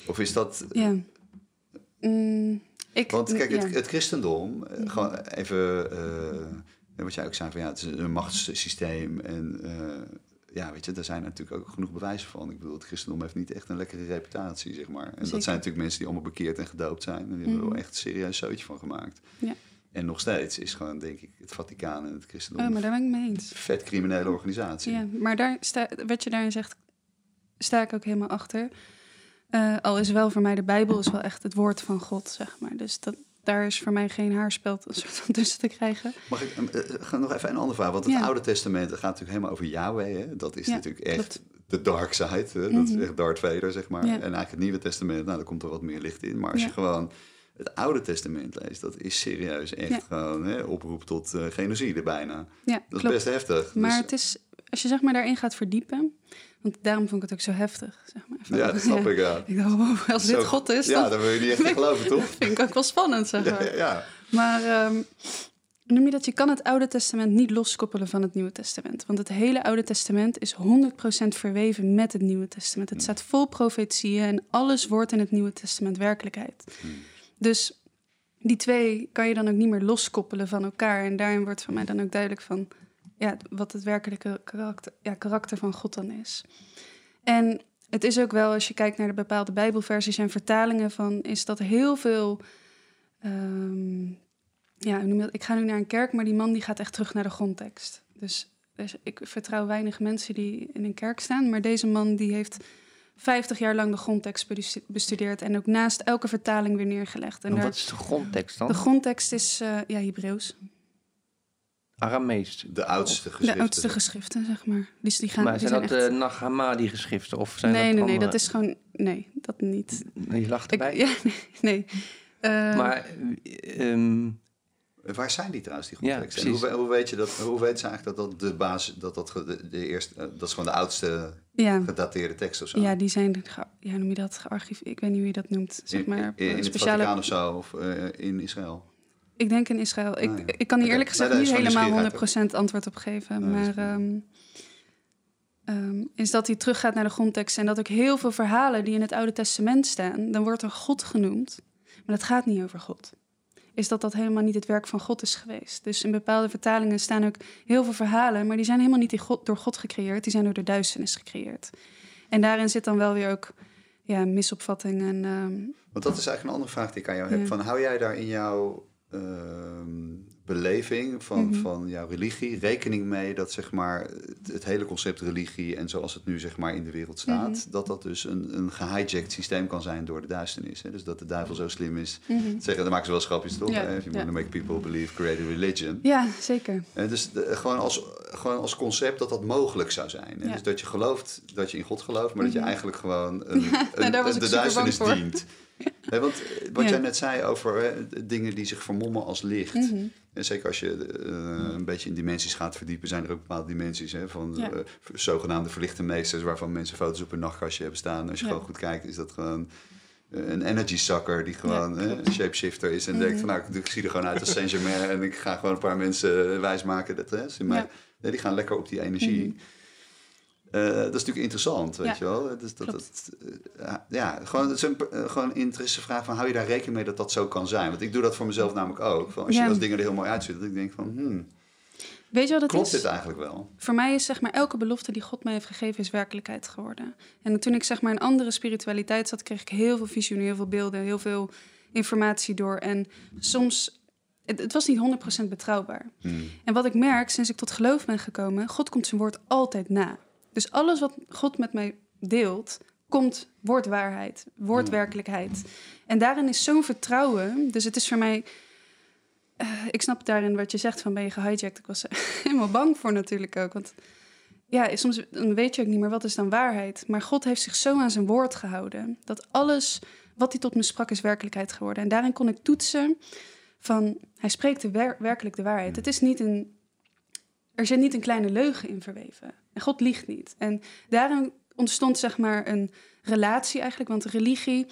Of is dat, Ja. Mm, ik, want kijk, ja. het, het christendom, eh, gewoon even, wat jij ook zei van ja, het is een machtssysteem en eh, ja, weet je, daar zijn natuurlijk ook genoeg bewijzen van. Ik bedoel, het christendom heeft niet echt een lekkere reputatie, zeg maar. En dat zijn natuurlijk mensen die allemaal bekeerd en gedoopt zijn en die hebben er Mhm. wel echt een serieus zootje van gemaakt. Ja. En nog steeds is gewoon, denk ik, het Vaticaan en het christendom Oh, maar daar ben ik mee eens. een vet criminele organisatie. Ja, maar daar sta, wat je daarin zegt, sta ik ook helemaal achter. Eh, al is wel voor mij de Bijbel is wel echt het woord van God, zeg maar. Dus dat, daar is voor mij geen haarspeld tussen te krijgen. Mag ik eh, eh, ga nog even een andere vraag? Want het Ja. Oude Testament gaat natuurlijk helemaal over Yahweh. Hè? Dat is Ja, natuurlijk echt klopt. de dark side. Hè? Dat is Mhm. echt Darth Vader, zeg maar. Ja. En eigenlijk het Nieuwe Testament, nou, daar komt er wat meer licht in. Maar als je gewoon het Oude Testament leest, dat is serieus echt gewoon hè, oproep tot eh, genocide bijna. Ja, Dat is klopt. best heftig. Maar Dus- het is, als je zeg maar daarin gaat verdiepen, want daarom vond ik het ook zo heftig, zeg maar. Van- ja, dat snap ik, ja. Ik dacht, wow, als dit God is, Ja, dan wil je niet echt geloven, toch? vind ik ook wel spannend, zeg maar. ja, ja. Maar noem je dat, je kan het Oude Testament niet loskoppelen van het Nieuwe Testament. Want het hele Oude Testament is 100% verweven met het Nieuwe Testament. Het staat vol profetieën en alles wordt in het Nieuwe Testament werkelijkheid. Dus die twee kan je dan ook niet meer loskoppelen van elkaar. En daarin wordt voor mij dan ook duidelijk van ja, wat het werkelijke karakter, ja, karakter van God dan is. En het is ook wel, als je kijkt naar de bepaalde Bijbelversies en vertalingen van, is dat heel veel. ehm, ja, ik ga nu naar een kerk, maar die man die gaat echt terug naar de grondtekst. Dus, dus ik vertrouw weinig mensen die in een kerk staan, maar deze man die heeft 50 jaar lang de grondtekst bestu- bestudeerd en ook naast elke vertaling weer neergelegd. En En daar- wat is de grondtekst dan? de grondtekst is eh, ja, Hebreeuws. Aramees. De oudste geschriften. De oudste geschriften, zeg maar. Dus die gaan, maar die zijn dat echt... de Nag Hammadi geschriften? Of zijn nee, dat nee, nee, dat is gewoon... Nee, dat niet. Je lacht Ik, erbij. ja, nee. nee. Eh, Maar ehm, Waar zijn die trouwens, die Ja, grondteksten? En precies. hoe, hoe weet je dat? Hoe weet ze eigenlijk dat dat de basis, dat dat de, de eerste, eh, dat is gewoon de oudste ja, gedateerde tekst of zo? ja, die zijn... ge- Ja, noem je dat? Gearchiveerd? Ik weet niet hoe je dat noemt. Zeg in, maar, in, in speciale... Vaticaan of zo, of eh, in Israël. Ik denk in Israël. Ik, Ah, ja. ik kan hier eerlijk gezegd is niet helemaal nieuwsgierigheid 100% antwoord op geven. Is maar goed. ehm, ehm, is dat hij teruggaat naar de grondtekst en dat ook heel veel verhalen die in het Oude Testament staan, dan wordt er God genoemd. Maar dat gaat niet over God. Is dat dat helemaal niet het werk van God is geweest. Dus in bepaalde vertalingen staan ook heel veel verhalen, maar die zijn helemaal niet God- door God gecreëerd, die zijn door de duisternis gecreëerd. En daarin zit dan wel weer ook ja, misopvatting en ehm, Want dat is eigenlijk een andere vraag die ik aan jou heb. Ja. Van, hou jij daar in jouw beleving van, Mhm. van jouw religie rekening mee dat zeg maar, het, het hele concept religie en zoals het nu zeg maar, in de wereld staat, Mhm. dat dat dus een, een gehijacked systeem kan zijn door de duisternis. Hè? Dus dat de duivel zo slim is. mhm. Zeggen, maken ze wel schapjes toch? Ja? If you ja. want to make people believe, create a religion. ja, zeker. Eh, dus de- gewoon, als, gewoon als concept dat dat mogelijk zou zijn. Hè? Ja. Dus dat je gelooft dat je in God gelooft, maar dat je Mhm. eigenlijk gewoon een, een, de duisternis dient. Nee, want eh, wat Ja. jij net zei over hè, dingen die zich vermommen als licht. Mhm. En zeker als je eh, een beetje in dimensies gaat verdiepen, zijn er ook bepaalde dimensies hè, van Ja. eh, zogenaamde verlichte meesters, waarvan mensen foto's op hun nachtkastje hebben staan. Als je Ja. gewoon goed kijkt, is dat gewoon een energy sucker die gewoon Ja, een shapeshifter is en Mhm. denkt van nou, ik, zie er gewoon uit als Saint Germain en ik ga gewoon een paar mensen wijsmaken dat hè, ze nee, die gaan lekker op die energie. Mhm. Eh, dat is natuurlijk interessant, weet Ja, je wel. Dus dat, dat, eh, ja, ja, gewoon, het is een, eh, gewoon een interesse vraag van hou je daar rekening mee dat dat zo kan zijn? Want ik doe dat voor mezelf namelijk ook. Van als, je, als dingen er heel mooi uitzien, dat ik denk van, hmm, Weet je wat het klopt is? dit eigenlijk wel? Voor mij is zeg maar elke belofte die God mij heeft gegeven is werkelijkheid geworden. En toen ik zeg maar in andere spiritualiteit zat, kreeg ik heel veel visioenen, heel veel beelden, heel veel informatie door. En soms, het, het was niet 100% betrouwbaar. Hmm. En wat ik merk sinds ik tot geloof ben gekomen, God komt zijn woord altijd na. Dus alles wat God met mij deelt, komt, wordt waarheid, wordt Ja. werkelijkheid. En daarin is zo'n vertrouwen. Dus het is voor mij. eh, ik snap daarin wat je zegt van ben je gehijacked. Ik was er helemaal bang voor natuurlijk ook. Want ja, soms dan weet je ook niet meer wat is dan waarheid. Maar God heeft zich zo aan zijn woord gehouden. Dat alles wat hij tot me sprak is werkelijkheid geworden. En daarin kon ik toetsen van hij spreekt de wer- werkelijk de waarheid. Het is niet een. Er zit niet een kleine leugen in verweven. En God liegt niet. En daarin ontstond zeg maar een relatie eigenlijk. Want religie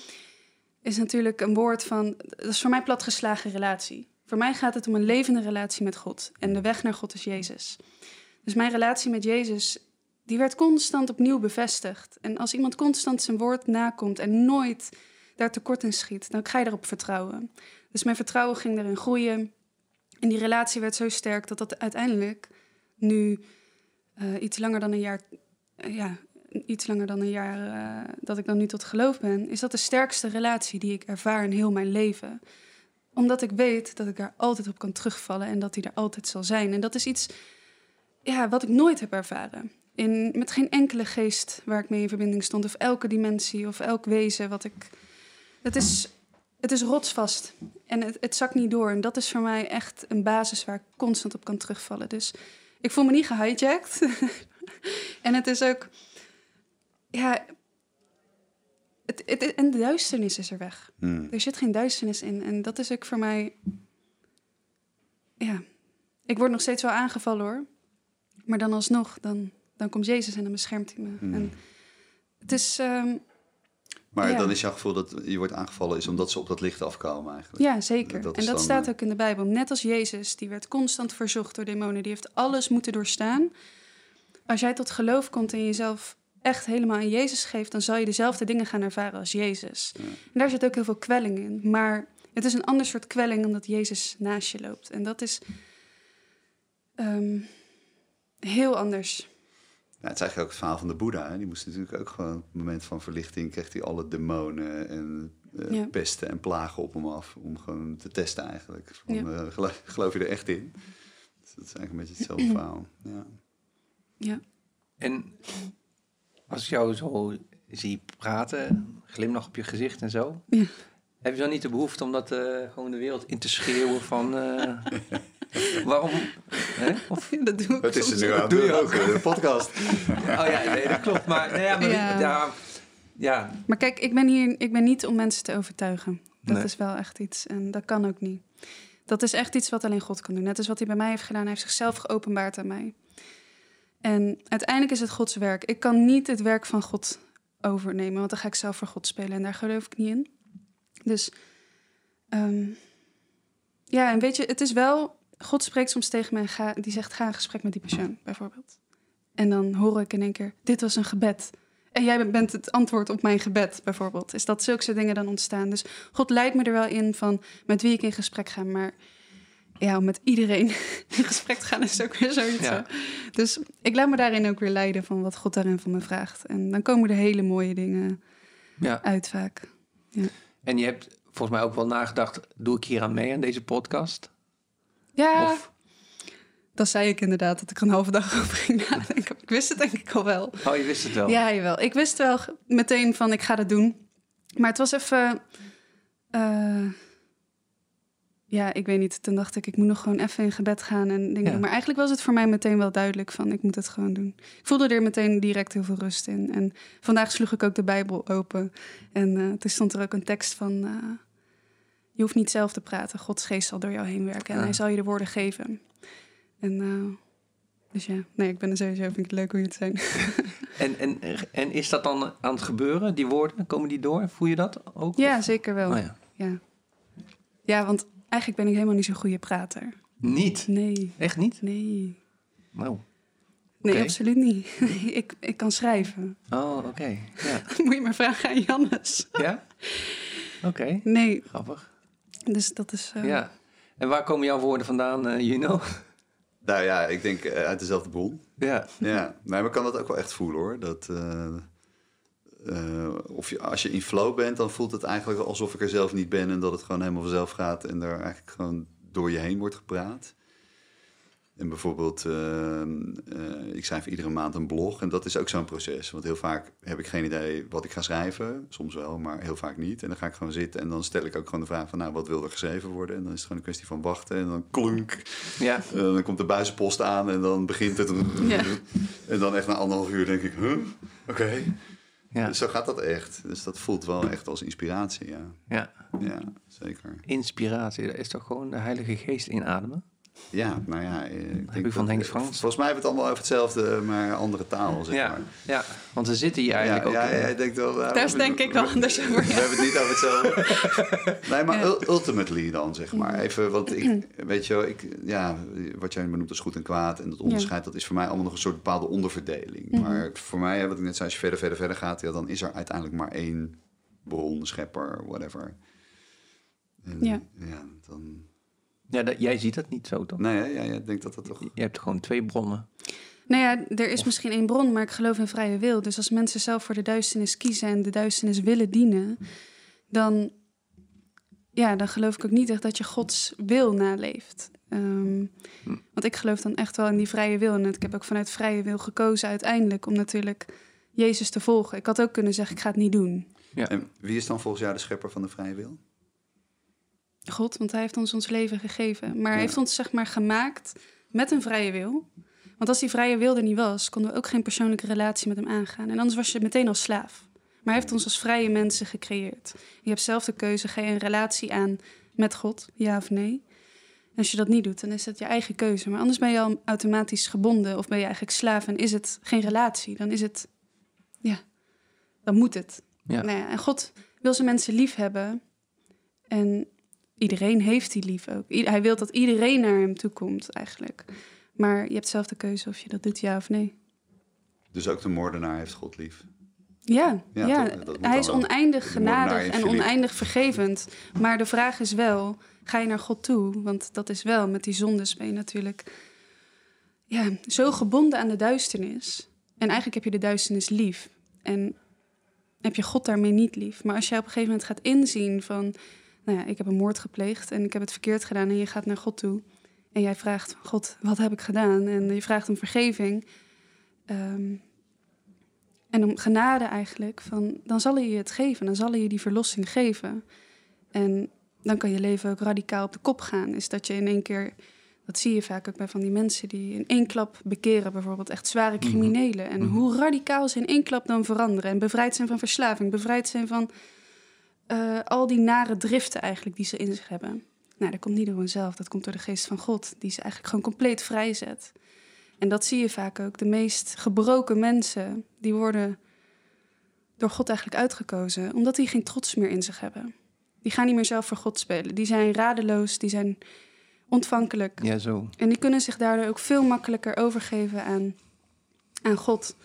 is natuurlijk een woord van. Dat is voor mij platgeslagen relatie. Voor mij gaat het om een levende relatie met God. En de weg naar God is Jezus. Dus mijn relatie met Jezus, die werd constant opnieuw bevestigd. En als iemand constant zijn woord nakomt en nooit daar tekort in schiet, dan ga je erop vertrouwen. Dus mijn vertrouwen ging erin groeien. En die relatie werd zo sterk dat dat uiteindelijk nu eh, iets langer dan een jaar, eh, ja, iets langer dan een jaar eh, dat ik dan nu tot geloof ben, is dat de sterkste relatie die ik ervaar in heel mijn leven. Omdat ik weet dat ik daar altijd op kan terugvallen en dat die er altijd zal zijn. En dat is iets ja, wat ik nooit heb ervaren. In, met geen enkele geest waar ik mee in verbinding stond, of elke dimensie of elk wezen wat ik. Het is, het is rotsvast en het, het zakt niet door. En dat is voor mij echt een basis waar ik constant op kan terugvallen. Dus ik voel me niet gehijacked. en het is ook. Ja. Het, het, en de duisternis is er weg. Hmm. Er zit geen duisternis in. En dat is ook voor mij. Ja. Ik word nog steeds wel aangevallen hoor. Maar dan alsnog, dan, dan komt Jezus en dan beschermt hij me. Hmm. En het is. ehm, Maar Ja. dan is jouw gevoel dat je wordt aangevallen, is omdat ze op dat licht afkomen eigenlijk. Ja, zeker. Dat en dat dan, staat eh, ook in de Bijbel. Net als Jezus, die werd constant verzocht door demonen. Die heeft alles moeten doorstaan. Als jij tot geloof komt en jezelf echt helemaal aan Jezus geeft... dan zal je dezelfde dingen gaan ervaren als Jezus. Ja. En daar zit ook heel veel kwelling in. Maar het is een ander soort kwelling omdat Jezus naast je loopt. En dat is ehm, heel anders. Ja, het is eigenlijk ook het verhaal van de Boeddha. Hè? Die moest natuurlijk ook gewoon op het moment van verlichting... kreeg hij alle demonen en eh, Ja. pesten en plagen op hem af... om gewoon te testen eigenlijk. Van, Ja. eh, geloof, geloof je er echt in? Dus dat is eigenlijk een beetje hetzelfde verhaal. Ja. Ja. En als ik jou zo zie praten, glimlach op je gezicht en zo, Ja. heb je dan niet de behoefte om dat eh, gewoon de wereld in te schreeuwen van eh, waarom? Hè? Of, Dat doe ik Wat is er soms nu ook. aan? Doe je ook. ook, de podcast. oh ja, nee, dat klopt. Maar, nou ja, maar Ja. ja. ja, Maar kijk, ik ben hier ik ben niet om mensen te overtuigen. Dat Nee. is wel echt iets. En dat kan ook niet. Dat is echt iets wat alleen God kan doen. Net als wat hij bij mij heeft gedaan. Hij heeft zichzelf geopenbaard aan mij. En uiteindelijk is het Gods werk. Ik kan niet het werk van God overnemen, want dan ga ik zelf voor God spelen en daar geloof ik niet in. Dus ehm, ja, en weet je, het is wel. God spreekt soms tegen mij, ga, die zegt: ga in gesprek met die persoon, bijvoorbeeld. En dan hoor ik in één keer: dit was een gebed. En jij bent het antwoord op mijn gebed, bijvoorbeeld. Is dat zulke dingen dan ontstaan? Dus God leidt me er wel in van met wie ik in gesprek ga. Maar ja, om met iedereen in gesprek te gaan is ook weer zoiets. Ja. Dus ik laat me daarin ook weer leiden van wat God daarin van me vraagt. En dan komen er hele mooie dingen ja. uit vaak. En je hebt volgens mij ook wel nagedacht, doe ik hier aan mee aan deze podcast? Ja, Of, dat zei ik inderdaad, dat ik een halve dag over ging nadenken. Ik wist het denk ik al wel. oh, je wist het wel. Ja, jawel. Ik wist wel meteen van ik ga dat doen. Maar het was even... eh, ja, ik weet niet. Toen dacht ik, ik moet nog gewoon even in gebed gaan en Ja. doen. Maar eigenlijk was het voor mij meteen wel duidelijk van, ik moet het gewoon doen. Ik voelde er meteen direct heel veel rust in. En vandaag sloeg ik ook de Bijbel open. En eh, toen stond er ook een tekst van, eh, je hoeft niet zelf te praten. Gods geest zal door jou heen werken en hij zal je de woorden geven. En eh, dus ja, nee, ik ben er sowieso, vind ik het leuk hoe je het zijn. En, en, en is dat dan aan het gebeuren, die woorden? Komen die door? Voel je dat ook? ja, zeker wel. Oh, ja. Ja. ja, want eigenlijk ben ik helemaal niet zo'n goede prater. Niet? Nee, Echt niet? nee. Nou. Nee, absoluut niet. ik, ik kan schrijven. Oh, oké. Ja. Moet je maar vragen aan Jannes. Ja? Oké, Nee, grappig. Dus dat is... eh, Ja. En waar komen jouw woorden vandaan, eh Juno? Nou ja, ik denk eh, uit dezelfde bron. Ja. Ja, maar ik kan dat ook wel echt voelen hoor. Dat, eh, eh, of je, als je in flow bent, dan voelt het eigenlijk alsof ik er zelf niet ben en dat het gewoon helemaal vanzelf gaat en er eigenlijk gewoon door je heen wordt gepraat. En bijvoorbeeld, eh, eh, ik schrijf iedere maand een blog en dat is ook zo'n proces. Want heel vaak heb ik geen idee wat ik ga schrijven. Soms wel, maar heel vaak niet. En dan ga ik gewoon zitten en dan stel ik ook gewoon de vraag van, nou, wat wil er geschreven worden? En dan is het gewoon een kwestie van wachten en dan klunk. Ja. Eh, dan komt de buizenpost aan en dan begint het. Ja. En dan echt na anderhalf uur denk ik, huh? Oké. Ja. Dus zo gaat dat echt. Dus dat voelt wel echt als inspiratie, ja. ja. Ja, zeker. Inspiratie, dat is toch gewoon de Heilige Geest inademen? Ja, nou ja. eh, Ik heb denk ik van Henk Frans. Volgens mij hebben we het allemaal over hetzelfde, maar andere taal, zeg Ja. maar. ja, want we zitten hier eigenlijk ja, ook... ja, eh, jij denkt wel... nou, Daar we- denk ik wel we- anders over, We ja. hebben het niet over hetzelfde. nee, maar Ja. ul- ultimately dan, zeg maar. Even, want ik, weet je wel, ik, ja, wat jij benoemt als goed en kwaad... en dat onderscheid, dat is voor mij allemaal nog een soort bepaalde onderverdeling. Mhm. Maar voor mij, hè, wat ik net zei, als je verder, verder, verder gaat... Ja, dan is er uiteindelijk maar één bron, schepper, whatever. En, Ja. ja dan... Ja, dat, jij ziet dat niet zo, toch? Nee, ja, jij denkt dat dat toch... Je hebt gewoon twee bronnen. Nou ja, er is misschien één bron, maar ik geloof in vrije wil. Dus als mensen zelf voor de duisternis kiezen en de duisternis willen dienen... dan, ja, dan geloof ik ook niet echt dat je Gods wil naleeft. Ehm, Want ik geloof dan echt wel in die vrije wil. En ik heb ook vanuit vrije wil gekozen uiteindelijk... om natuurlijk Jezus te volgen. Ik had ook kunnen zeggen, ik ga het niet doen. Ja. En wie is dan volgens jou de schepper van de vrije wil? God, want hij heeft ons ons leven gegeven. Maar hij heeft ons zeg maar gemaakt met een vrije wil. Want als die vrije wil er niet was, konden we ook geen persoonlijke relatie met hem aangaan. En anders was je meteen als slaaf. Maar hij heeft ons als vrije mensen gecreëerd. Je hebt zelf de keuze, ga je een relatie aan met God, ja of nee? En als je dat niet doet, dan is het je eigen keuze. Maar anders ben je al automatisch gebonden of ben je eigenlijk slaaf en is het geen relatie. Dan is het, ja, dan moet het. Ja. Nou ja, en God wil zijn mensen lief hebben. En iedereen heeft die lief ook. I- hij wil dat iedereen naar hem toe komt, eigenlijk. Maar je hebt zelf de keuze of je dat doet, ja of nee. Dus ook de moordenaar heeft God lief. Ja, Ja? Dat hij is oneindig genadig en oneindig vergevend. Maar de vraag is wel, ga je naar God toe? Want dat is wel, met die zondes ben je natuurlijk ja, zo gebonden aan de duisternis. En eigenlijk heb je de duisternis lief. En heb je God daarmee niet lief. Maar als jij op een gegeven moment gaat inzien van... nou ja, ik heb een moord gepleegd en ik heb het verkeerd gedaan... en je gaat naar God toe en jij vraagt... God, wat heb ik gedaan? En je vraagt om vergeving... Ehm, en om genade eigenlijk, van, dan zal hij je het geven. Dan zal hij je die verlossing geven. En dan kan je leven ook radicaal op de kop gaan. Is dat je in één keer, dat zie je vaak ook bij van die mensen die in één klap bekeren, bijvoorbeeld echt zware criminelen. En hoe radicaal ze in één klap dan veranderen. En bevrijd zijn van verslaving, bevrijd zijn van eh, al die nare driften eigenlijk die ze in zich hebben. Nou, dat komt niet door hunzelf, dat komt door de geest van God, die ze eigenlijk gewoon compleet vrijzet. En dat zie je vaak ook. De meest gebroken mensen, die worden door God eigenlijk uitgekozen, omdat die geen trots meer in zich hebben. Die gaan niet meer zelf voor God spelen. Die zijn radeloos, die zijn ontvankelijk. Ja, zo. En die kunnen zich daardoor ook veel makkelijker overgeven aan, aan God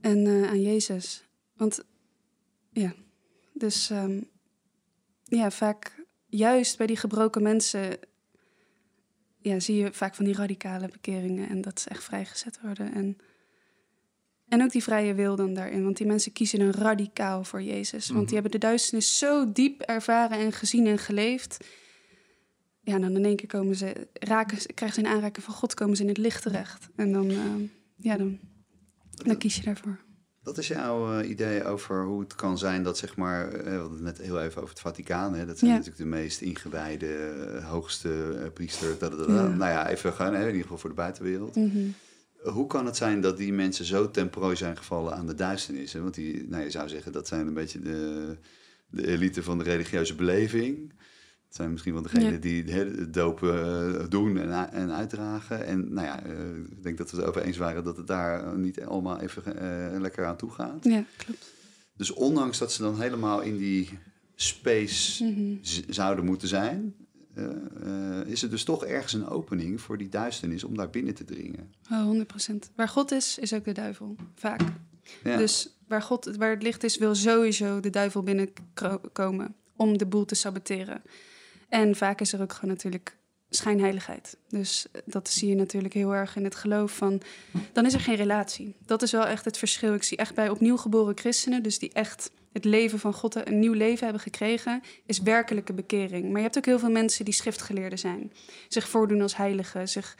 en eh, aan Jezus. Want ja, dus ehm, ja, vaak juist bij die gebroken mensen ja, zie je vaak van die radicale bekeringen en dat ze echt vrijgezet worden. En, en ook die vrije wil dan daarin, want die mensen kiezen dan radicaal voor Jezus. Want die hebben de duisternis zo diep ervaren en gezien en geleefd. Ja, dan in één keer komen ze, raken, krijgen ze een aanraking van God, komen ze in het licht terecht. En dan, ehm, ja, dan, dan kies je daarvoor. Wat is jouw eh, idee over hoe het kan zijn dat, zeg maar, eh, we hadden het net heel even over het Vaticaan, hè? dat zijn Ja. natuurlijk de meest ingewijde, eh, hoogste eh, priester, da, da, da, da. Ja. nou ja, even hè, in ieder geval voor de buitenwereld. Mhm. Hoe kan het zijn dat die mensen zo ten prooi zijn gevallen aan de duisternis? hè? Want die, nou, je zou zeggen, dat zijn een beetje de, de elite van de religieuze beleving. Het zijn misschien wel degenen Ja. die het dopen eh, doen en, en uitdragen. En nou ja, eh, ik denk dat we het over eens waren dat het daar niet allemaal even eh, lekker aan toe gaat. Ja, klopt. Dus ondanks dat ze dan helemaal in die space Mhm. zouden moeten zijn, eh, eh, is er dus toch ergens een opening voor die duisternis om daar binnen te dringen. Oh, 100%. Waar God is, is ook de duivel. Vaak. Ja. Dus waar, God, waar het licht is, wil sowieso de duivel binnenkomen om de boel te saboteren. En vaak is er ook gewoon natuurlijk schijnheiligheid. Dus eh, dat zie je natuurlijk heel erg in het geloof van... dan is er geen relatie. Dat is wel echt het verschil. Ik zie echt bij opnieuw geboren christenen... dus die echt het leven van God, een nieuw leven hebben gekregen... is werkelijke bekering. Maar je hebt ook heel veel mensen die schriftgeleerden zijn. Zich voordoen als heiligen, zich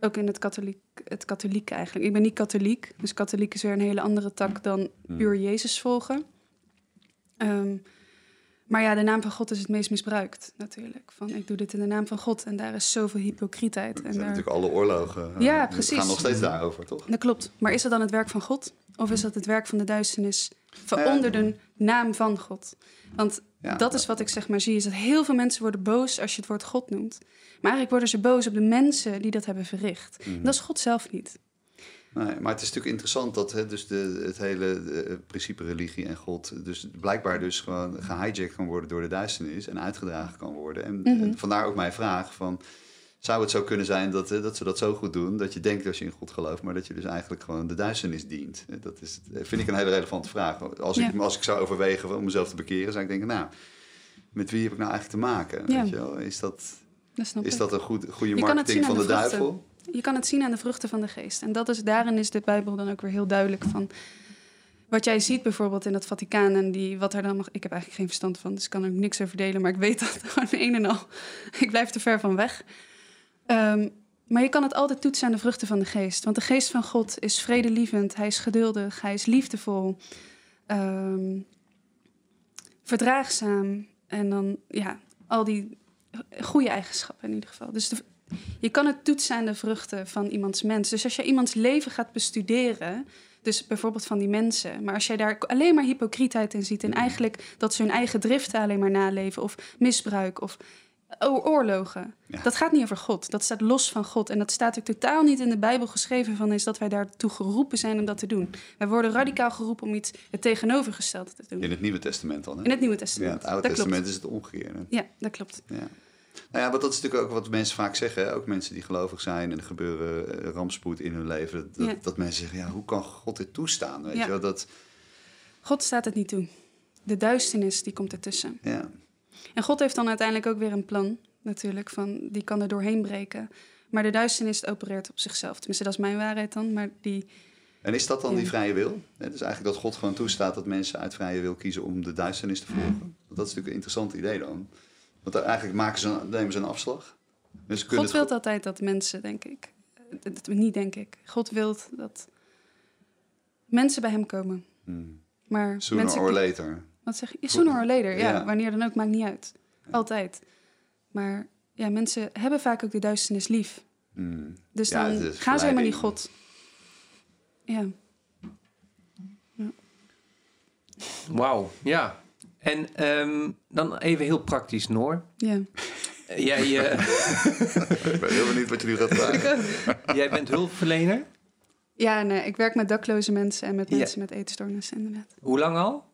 ook in het katholiek, het katholieke eigenlijk. Ik ben niet katholiek, dus katholiek is weer een hele andere tak dan puur Jezus volgen. Ehm, maar ja, de naam van God is het meest misbruikt natuurlijk. Van ik doe dit in de naam van God en daar is zoveel hypocrietheid. Er En zijn daar... natuurlijk alle oorlogen. eh, Ja, precies. gaan nog steeds daarover, toch? Dat klopt. Maar is dat dan het werk van God? Of is dat het werk van de duisternis van onder de naam van God? Want Ja, dat is wat ik zeg maar zie, is dat heel veel mensen worden boos als je het woord God noemt. Maar eigenlijk worden ze boos op de mensen die dat hebben verricht. Mhm. Dat is God zelf niet. Nee, maar het is natuurlijk interessant dat hè, dus de, het hele de, principe religie en God dus blijkbaar dus gewoon gehijacked kan worden door de duisternis en uitgedragen kan worden. En, Mhm. en vandaar ook mijn vraag van, zou het zo kunnen zijn dat, hè, dat ze dat zo goed doen dat je denkt als je in God gelooft, maar dat je dus eigenlijk gewoon de duisternis dient? Hè, Dat is, vind ik een hele relevante vraag. Als, ik, als ik zou overwegen om mezelf te bekeren, zou ik denken, nou, met wie heb ik nou eigenlijk te maken? Ja. Weet je wel? Is dat, is dat een goed, goede marketing van de, duivel? Je kan het zien aan de vruchten van de geest. En dat is, daarin is de Bijbel dan ook weer heel duidelijk van... Wat jij ziet bijvoorbeeld in het Vaticaan en die, wat er dan mag... Ik heb eigenlijk geen verstand van, dus ik kan er ook niks over delen. Maar ik weet dat gewoon een en al... Ik blijf er ver van weg. Ehm, maar je kan het altijd toetsen aan de vruchten van de geest. Want de geest van God is vredelievend, hij is geduldig, hij is liefdevol... ehm, verdraagzaam en dan, ja, al die goede eigenschappen in ieder geval. Dus de, je kan het toetsen aan de vruchten van iemands mens. Dus als je iemands leven gaat bestuderen, dus bijvoorbeeld van die mensen, maar als jij daar alleen maar hypocrietheid in ziet en eigenlijk dat ze hun eigen driften alleen maar naleven of misbruik of oorlogen, Ja. dat gaat niet over God. Dat staat los van God en dat staat ook totaal niet in de Bijbel geschreven van is dat wij daartoe geroepen zijn om dat te doen. Wij worden radicaal geroepen om iets het tegenovergestelde te doen. In het Nieuwe Testament dan, hè? In het Nieuwe Ja, Testament. het Oude dat Testament klopt. is het omgekeerde. Ja, dat klopt. Ja. Nou ja, want dat is natuurlijk ook wat mensen vaak zeggen. Ook mensen die gelovig zijn en er gebeuren eh, rampspoed in hun leven. Dat, dat, Ja. dat mensen zeggen, ja, hoe kan God dit toestaan? Weet Ja. je wel? Dat, God staat het niet toe. De duisternis die komt ertussen. ja. En God heeft dan uiteindelijk ook weer een plan, natuurlijk, van die kan er doorheen breken. Maar de duisternis opereert op zichzelf. Tenminste, dat is mijn waarheid dan. Maar die, En is dat dan Ja. die vrije wil? Dus eigenlijk dat God gewoon toestaat dat mensen uit vrije wil kiezen om de duisternis te volgen. Dat is natuurlijk een interessant idee dan. Want eigenlijk maken ze een, nemen ze een afslag. Dus God wil altijd dat mensen, denk ik, dat- niet denk ik, God wil dat mensen bij hem komen. Hmm. Maar Sooner mensen, or later. Wat zeg je? Sooner or later, ja. Ja. Wanneer dan ook, maakt niet uit. Altijd. Maar ja, mensen hebben vaak ook de duisternis lief. Hmm. Dus Ja, dan gaan ze helemaal niet. God. Ja. Wauw, ja. En ehm, dan even heel praktisch, Noor. Ja. Eh, Jij, eh, Ik ben heel benieuwd wat je nu gaat vragen. jij bent hulpverlener. ja, nee, ik werk met dakloze mensen en met Ja. mensen met eetstoornissen, inderdaad. Hoe lang al?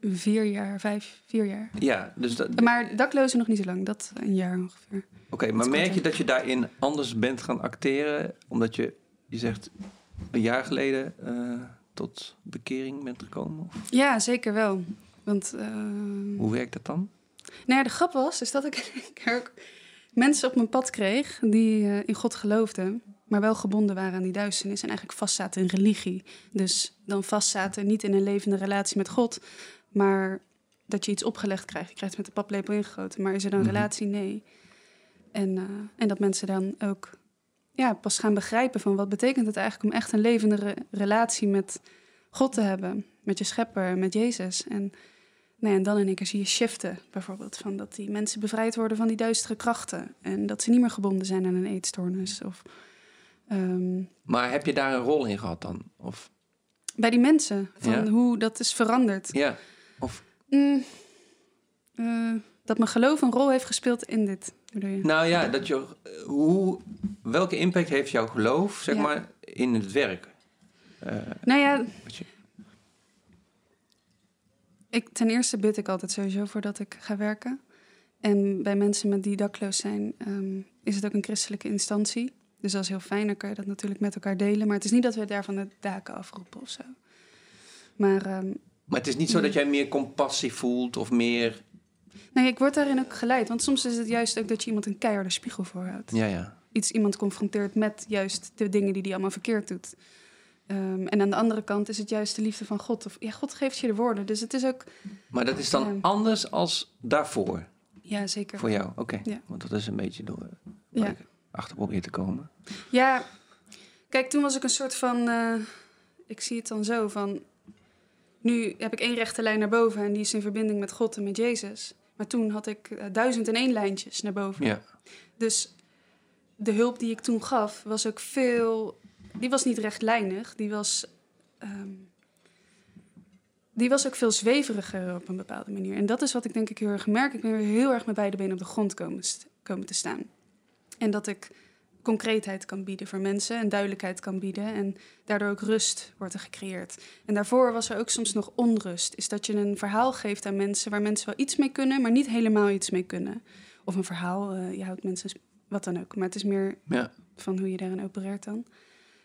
Vier jaar, vijf, vier jaar. Ja, dus dat, Maar daklozen nog niet zo lang, dat een jaar ongeveer. Oké, maar merk je dat je daarin anders bent gaan acteren? Omdat je, je zegt, een jaar geleden eh, tot bekering bent gekomen? Of Ja, zeker wel. Want eh, hoe werkt dat dan? Nou ja, de grap was is dat ik mensen op mijn pad kreeg die eh, in God geloofden, maar wel gebonden waren aan die duisternis en eigenlijk vastzaten in religie. Dus dan vastzaten niet in een levende relatie met God, maar dat je iets opgelegd krijgt. Je krijgt het met de paplepel ingegoten, maar is er dan een Mhm. relatie? Nee. En, eh, en dat mensen dan ook ja, pas gaan begrijpen van wat betekent het eigenlijk om echt een levende re- relatie met God te hebben, met je schepper, met Jezus. En, nou ja, en dan in één keer zie je shiften, bijvoorbeeld. Van dat die mensen bevrijd worden van die duistere krachten. En dat ze niet meer gebonden zijn aan een eetstoornis. Of, ehm, Maar heb je daar een rol in gehad dan? Of, bij die mensen, van Ja. hoe dat is veranderd. ja. Of, Mm, eh, dat mijn geloof een rol heeft gespeeld in dit, bedoel je? nou ja, dat je, hoe, welke impact heeft jouw geloof, zeg Ja. maar, in het werk? Eh, Nou ja, wat je- ik, ten eerste bid ik altijd sowieso voordat ik ga werken. En bij mensen met die dakloos zijn, ehm, is het ook een christelijke instantie. Dus dat is heel fijn, dan kan je dat natuurlijk met elkaar delen. Maar het is niet dat we daar van de daken afroepen of zo. Maar ehm, maar het is niet zo dat jij meer compassie voelt of meer... nee, ik word daarin ook geleid. Want soms is het juist ook dat je iemand een keiharde spiegel voorhoudt. Ja, ja. Iets iemand confronteert met juist de dingen die hij allemaal verkeerd doet. Ehm, en aan de andere kant is het juist de liefde van God. Of, ja, God geeft je de woorden. Dus het is ook... Maar dat is dan anders als daarvoor, Ja, zeker. voor jou. Oké, Ja. want dat is een beetje door waar Ja. ik achter probeer te komen. Ja, kijk, toen was ik een soort van. eh, ik zie het dan zo van. Nu heb ik één rechte lijn naar boven en die is in verbinding met God en met Jezus. Maar toen had ik eh, duizend en één lijntjes naar boven. Ja, Dus de hulp die ik toen gaf was ook veel. Die was niet rechtlijnig, die was. ehm, die was ook veel zweveriger op een bepaalde manier. En dat is wat ik denk ik heel erg merk. Ik ben weer heel erg met beide benen op de grond komen, komen te staan. En dat ik concreetheid kan bieden voor mensen en duidelijkheid kan bieden. En daardoor ook rust wordt er gecreëerd. En daarvoor was er ook soms nog onrust. Is dat je een verhaal geeft aan mensen waar mensen wel iets mee kunnen, maar niet helemaal iets mee kunnen. Of een verhaal, eh, je houdt mensen, wat dan ook. Maar het is meer ja. van hoe je daarin opereert dan.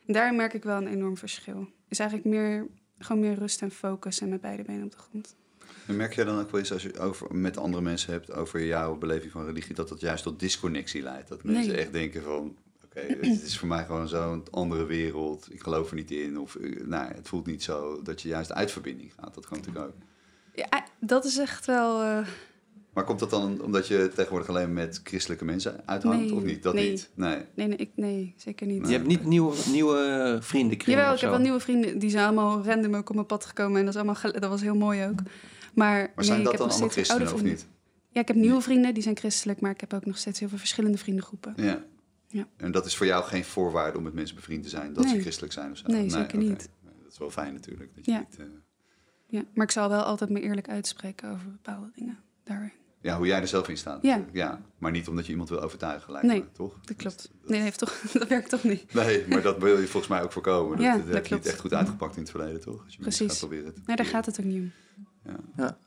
En daarin merk ik wel een enorm verschil. Is eigenlijk meer, gewoon meer rust en focus en met beide benen op de grond. En merk jij dan ook wel eens als je over, met andere mensen hebt over jouw beleving van religie, dat dat juist tot disconnectie leidt? Dat mensen Nee. echt denken van, oké, het is voor mij gewoon zo'n andere wereld, ik geloof er niet in, of eh, nou, het voelt niet zo, dat je juist uit verbinding gaat. Dat kan natuurlijk ook. Ja, dat is echt wel... eh, Maar komt dat dan omdat je tegenwoordig alleen met christelijke mensen uithangt, Nee, of niet? Dat nee. niet? Nee. nee, nee, ik, nee, zeker niet. Je hebt niet nieuwe, nieuwe vrienden Jawel, of ik heb wel nieuwe vrienden. Die zijn allemaal random ook op mijn pad gekomen. En dat, is allemaal, dat was heel mooi ook. Maar, Maar zijn nee, dat ik heb dan allemaal christenen of vrienden. niet? Ja, ik heb nieuwe vrienden, die zijn christelijk. Maar ik heb ook nog steeds heel veel verschillende vriendengroepen. Ja. Ja. En dat is voor jou geen voorwaarde om met mensen bevriend te zijn, dat ze christelijk zijn of zo? Nee, zeker niet. Dat is wel fijn natuurlijk. Dat je Ja. niet, eh, Ja, maar ik zal wel altijd me eerlijk uitspreken over bepaalde dingen daarin. Ja, hoe jij er zelf in staat. Ja. ja. Maar niet omdat je iemand wil overtuigen, lijkt Nee, me, toch? Dat klopt. Nee, dat, heeft toch, dat werkt toch niet. Nee, maar dat wil je volgens mij ook voorkomen. Dat, Ja, dat dat heb je niet echt goed uitgepakt in het verleden, toch? Als je mensen Precies. gaat proberen Nee, daar gaat het ook niet om. Ja. Ja.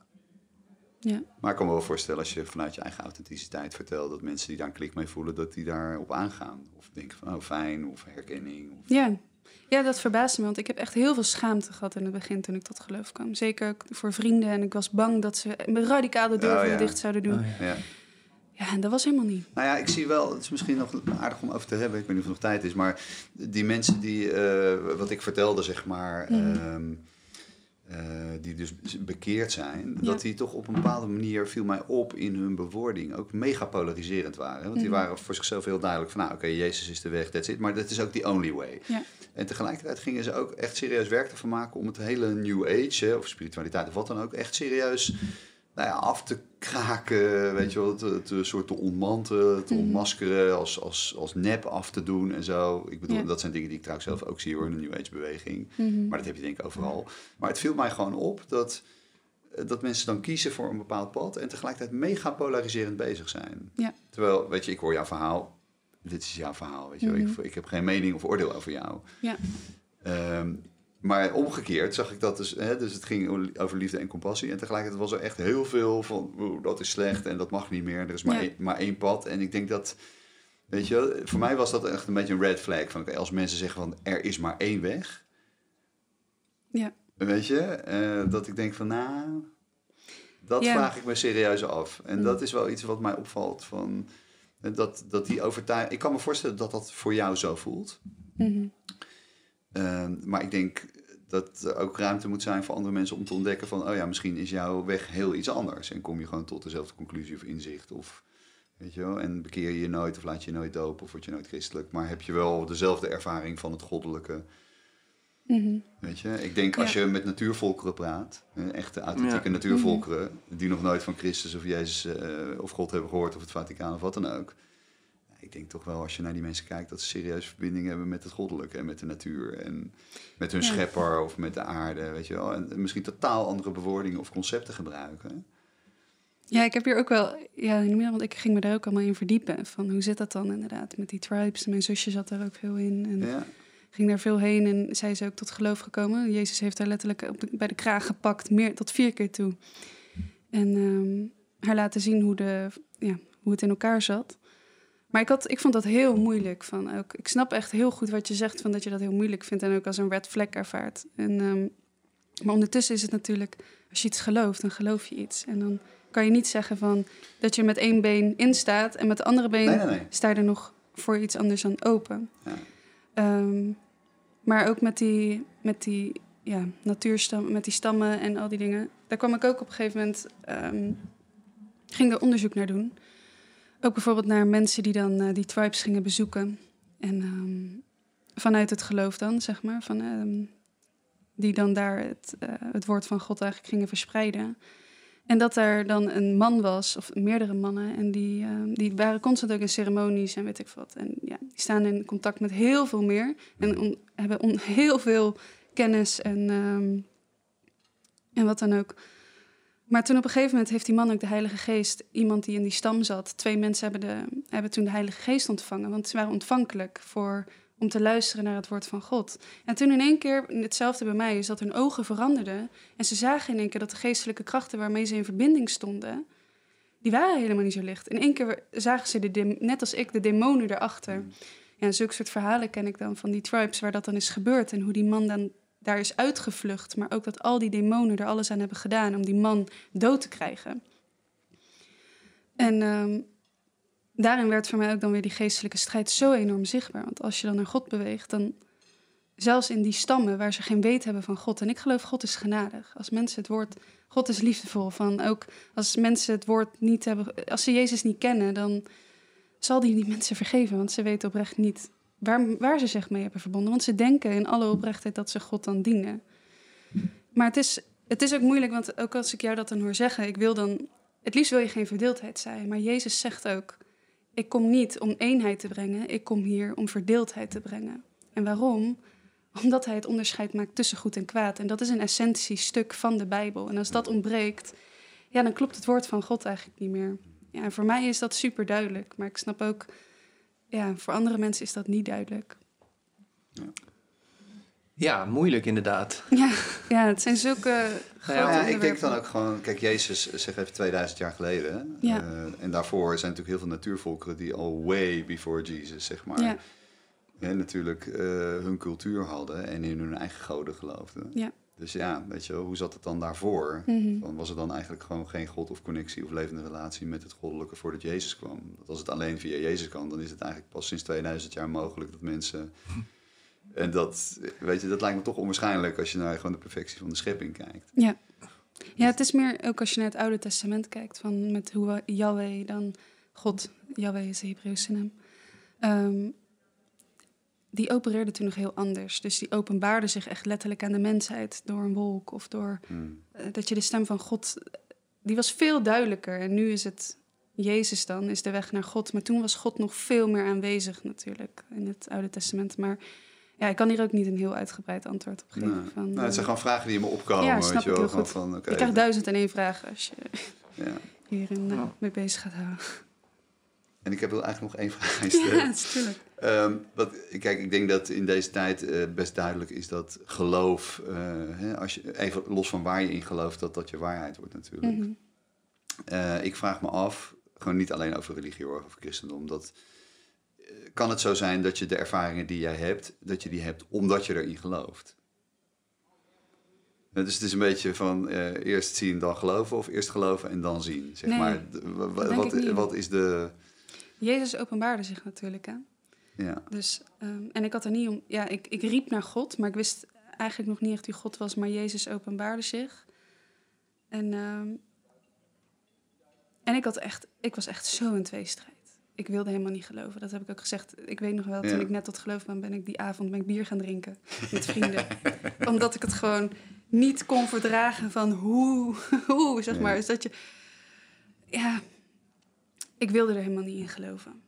Ja, Maar ik kan me wel voorstellen, als je vanuit je eigen authenticiteit vertelt... dat mensen die daar een klik mee voelen, dat die daarop aangaan. Of denken van, oh fijn, of herkenning. Of... ja. Ja, dat verbaasde me. Want ik heb echt heel veel schaamte gehad in het begin toen ik tot geloof kwam. Zeker voor vrienden. En ik was bang dat ze me radicaal de deur Oh, ja. dicht zouden doen. Oh, ja. Ja. Ja, en dat was helemaal niet. Nou ja, ik zie wel, het is misschien nog aardig om over te hebben, ik weet niet of er nog tijd is, maar die mensen die, eh, wat ik vertelde, zeg maar, Mhm. ehm, eh, die dus bekeerd zijn, Ja. dat die toch op een bepaalde manier, viel mij op in hun bewoording, ook mega polariserend waren. Want die Mhm. waren voor zichzelf heel duidelijk van, nou oké, Jezus is de weg, that's it, maar dat is ook the only way. Ja. En tegelijkertijd gingen ze ook echt serieus werk ervan maken om het hele New Age, hè, of spiritualiteit of wat dan ook, echt serieus nou ja, af te kraken, weet je wel, te, te, soort te ontmantelen, te Mhm. ontmaskeren, als, als, als nep af te doen en zo. Ik bedoel, Ja. dat zijn dingen die ik trouwens zelf ook zie hoor, in de New Age beweging. Mhm. Maar dat heb je denk ik overal. Maar het viel mij gewoon op dat, eh, dat mensen dan kiezen voor een bepaald pad en tegelijkertijd mega polariserend bezig zijn. Ja. Terwijl, weet je, ik hoor jouw verhaal. Dit is jouw verhaal, weet je wel. Mhm. ik, ik heb geen mening of oordeel over jou. Ja. Ehm, maar omgekeerd zag ik dat dus, hè, dus het ging over liefde en compassie. En tegelijkertijd was er echt heel veel van, dat is slecht en dat mag niet meer. Er is maar, Ja. één, maar één pad. En ik denk dat, weet je voor mij was dat echt een beetje een red flag. Van, als mensen zeggen van, er is maar één weg. Ja. Weet je, eh, dat ik denk van, nou, dat Ja. vraag ik me serieus af. En Mm. dat is wel iets wat mij opvalt van, eh, dat, dat die overtuiging... Ik kan me voorstellen dat dat voor jou zo voelt. Ehm, maar ik denk dat er ook ruimte moet zijn voor andere mensen om te ontdekken van, oh ja, misschien is jouw weg heel iets anders. En kom je gewoon tot dezelfde conclusie of inzicht. Of, weet je wel, en bekeer je je nooit of laat je je nooit dopen of word je nooit christelijk. Maar heb je wel dezelfde ervaring van het goddelijke. Mhm. Weet je, ik denk als Ja. je met natuurvolkeren praat, hè, echte authentieke Ja. natuurvolkeren, die nog nooit van Christus of Jezus eh, of God hebben gehoord of het Vaticaan of wat dan ook. Ik denk toch wel als je naar die mensen kijkt dat ze serieuze verbinding hebben met het goddelijke en met de natuur en met hun Ja. schepper of met de aarde, weet je wel. En misschien totaal andere bewoordingen of concepten gebruiken. Ja, ik heb hier ook wel, ja, meer, want ik ging me daar ook allemaal in verdiepen. Van hoe zit dat dan inderdaad met die tribes? Mijn zusje zat daar ook veel in en Ja, ging daar veel heen. En zij is ook tot geloof gekomen. Jezus heeft haar letterlijk op de- bij de kraag gepakt, meer, tot vier keer toe. En ehm, haar laten zien hoe, de, ja, hoe het in elkaar zat. Maar ik, had, ik vond dat heel moeilijk. Van ook, ik snap echt heel goed wat je zegt, van dat je dat heel moeilijk vindt en ook als een red flag ervaart. En, ehm, maar ondertussen is het natuurlijk, als je iets gelooft, dan geloof je iets. En dan kan je niet zeggen van dat je met één been instaat en met de andere been nee, nee, nee. sta je er nog voor iets anders aan open. Ja. Ehm, maar ook met die, met die ja, natuurstammen, met die stammen en al die dingen. Daar kwam ik ook op een gegeven moment, ehm, ging er onderzoek naar doen. Ook bijvoorbeeld naar mensen die dan eh, die tribes gingen bezoeken. En ehm, vanuit het geloof dan, zeg maar. Van, ehm, die dan daar het, eh, het woord van God eigenlijk gingen verspreiden. En dat er dan een man was, of meerdere mannen, en die, ehm, die waren constant ook in ceremonies en weet ik wat. En ja, die staan in contact met heel veel meer en hebben on- heel veel kennis en, en wat dan ook. Maar toen op een gegeven moment heeft die man ook de Heilige Geest, iemand die in die stam zat, twee mensen hebben, de, hebben toen de Heilige Geest ontvangen, want ze waren ontvankelijk voor, om te luisteren naar het woord van God. En toen in één keer, hetzelfde bij mij, is dat hun ogen veranderden en ze zagen in één keer dat de geestelijke krachten waarmee ze in verbinding stonden, die waren helemaal niet zo licht. In één keer zagen ze, de net als ik, de demonen erachter. Ja, en zulke soort verhalen ken ik dan van die tribes waar dat dan is gebeurd. En hoe die man dan daar is uitgevlucht. Maar ook dat al die demonen er alles aan hebben gedaan om die man dood te krijgen. En ehm, daarin werd voor mij ook dan weer die geestelijke strijd zo enorm zichtbaar. Want als je dan naar God beweegt, dan zelfs in die stammen waar ze geen weet hebben van God. En ik geloof God is genadig. Als mensen het woord, God is liefdevol. Van ook als mensen het woord niet hebben, als ze Jezus niet kennen, dan zal die die mensen vergeven. Want ze weten oprecht niet waar, waar ze zich mee hebben verbonden. Want ze denken in alle oprechtheid dat ze God dan dienen. Maar het is, het is ook moeilijk, want ook als ik jou dat dan hoor zeggen, ik wil dan, het liefst wil je geen verdeeldheid zijn. Maar Jezus zegt ook, ik kom niet om eenheid te brengen, ik kom hier om verdeeldheid te brengen. En waarom? Omdat hij het onderscheid maakt tussen goed en kwaad. En dat is een essentiestuk van de Bijbel. En als dat ontbreekt, ja, dan klopt het woord van God eigenlijk niet meer. Ja, en voor mij is dat super duidelijk. Maar ik snap ook, ja, voor andere mensen is dat niet duidelijk. Ja, moeilijk inderdaad. Ja, ja het zijn zulke grote Nou ja, ik denk dan ook gewoon, kijk, Jezus zegt even 2000 jaar geleden. hè. Ja. Eh, en daarvoor zijn natuurlijk heel veel natuurvolkeren die al way before Jesus, zeg maar, Ja, natuurlijk eh, hun cultuur hadden en in hun eigen goden geloofden. Ja. Dus ja, weet je wel, hoe zat het dan daarvoor? Van, was er dan eigenlijk gewoon geen God of connectie of levende relatie met het goddelijke voordat Jezus kwam? Want als het alleen via Jezus kan, dan is het eigenlijk pas sinds 2000 jaar mogelijk dat mensen. En dat, weet je, dat lijkt me toch onwaarschijnlijk als je naar gewoon de perfectie van de schepping kijkt. ja. ja, het is meer ook als je naar het Oude Testament kijkt, van met hoe Yahweh dan, God, Yahweh is de Hebreeuwse naam, Ehm, die opereerde toen nog heel anders. Dus die openbaarde zich echt letterlijk aan de mensheid door een wolk of door Hmm. eh, dat je de stem van God, die was veel duidelijker. En nu is het Jezus dan, is de weg naar God. Maar toen was God nog veel meer aanwezig natuurlijk in het Oude Testament. Maar ja, ik kan hier ook niet een heel uitgebreid antwoord op geven. Nee. Van, Nou, het zijn eh, gewoon vragen die in me opkomen. Ja, weet je ik wel. heel goed. Van, oké, je krijgt duizend en één vragen als je ja. hierin eh, mee bezig gaat houden. En ik heb wel eigenlijk nog één vraag. Ja, natuurlijk. Ehm, wat, kijk, ik denk dat in deze tijd eh, best duidelijk is dat geloof, eh, hè, als je, even los van waar je in gelooft, dat dat je waarheid wordt natuurlijk. Mhm. Eh, ik vraag me af, gewoon niet alleen over religie hoor, over christendom, dat kan het zo zijn dat je de ervaringen die jij hebt, dat je die hebt omdat je erin gelooft? Dus het is een beetje van eerst zien, dan geloven, of eerst geloven en dan zien. Zeg Nee, maar. Wat, wat is de. Jezus openbaarde zich natuurlijk, hè. Ja. Dus, ehm, en ik had er niet om... Ja, ik, ik riep naar God, maar ik wist eigenlijk nog niet echt wie God was. Maar Jezus openbaarde zich. En, ehm, en ik, had echt, ik was echt zo in tweestrijd. ik wilde helemaal niet geloven. Dat heb ik ook gezegd. Ik weet nog wel, Ja. toen ik net tot geloof kwam, ben ik die avond ben ik bier gaan drinken met vrienden. Omdat ik het gewoon niet kon verdragen van hoe, hoe zeg maar. Dus dat je, ja, ik wilde er helemaal niet in geloven.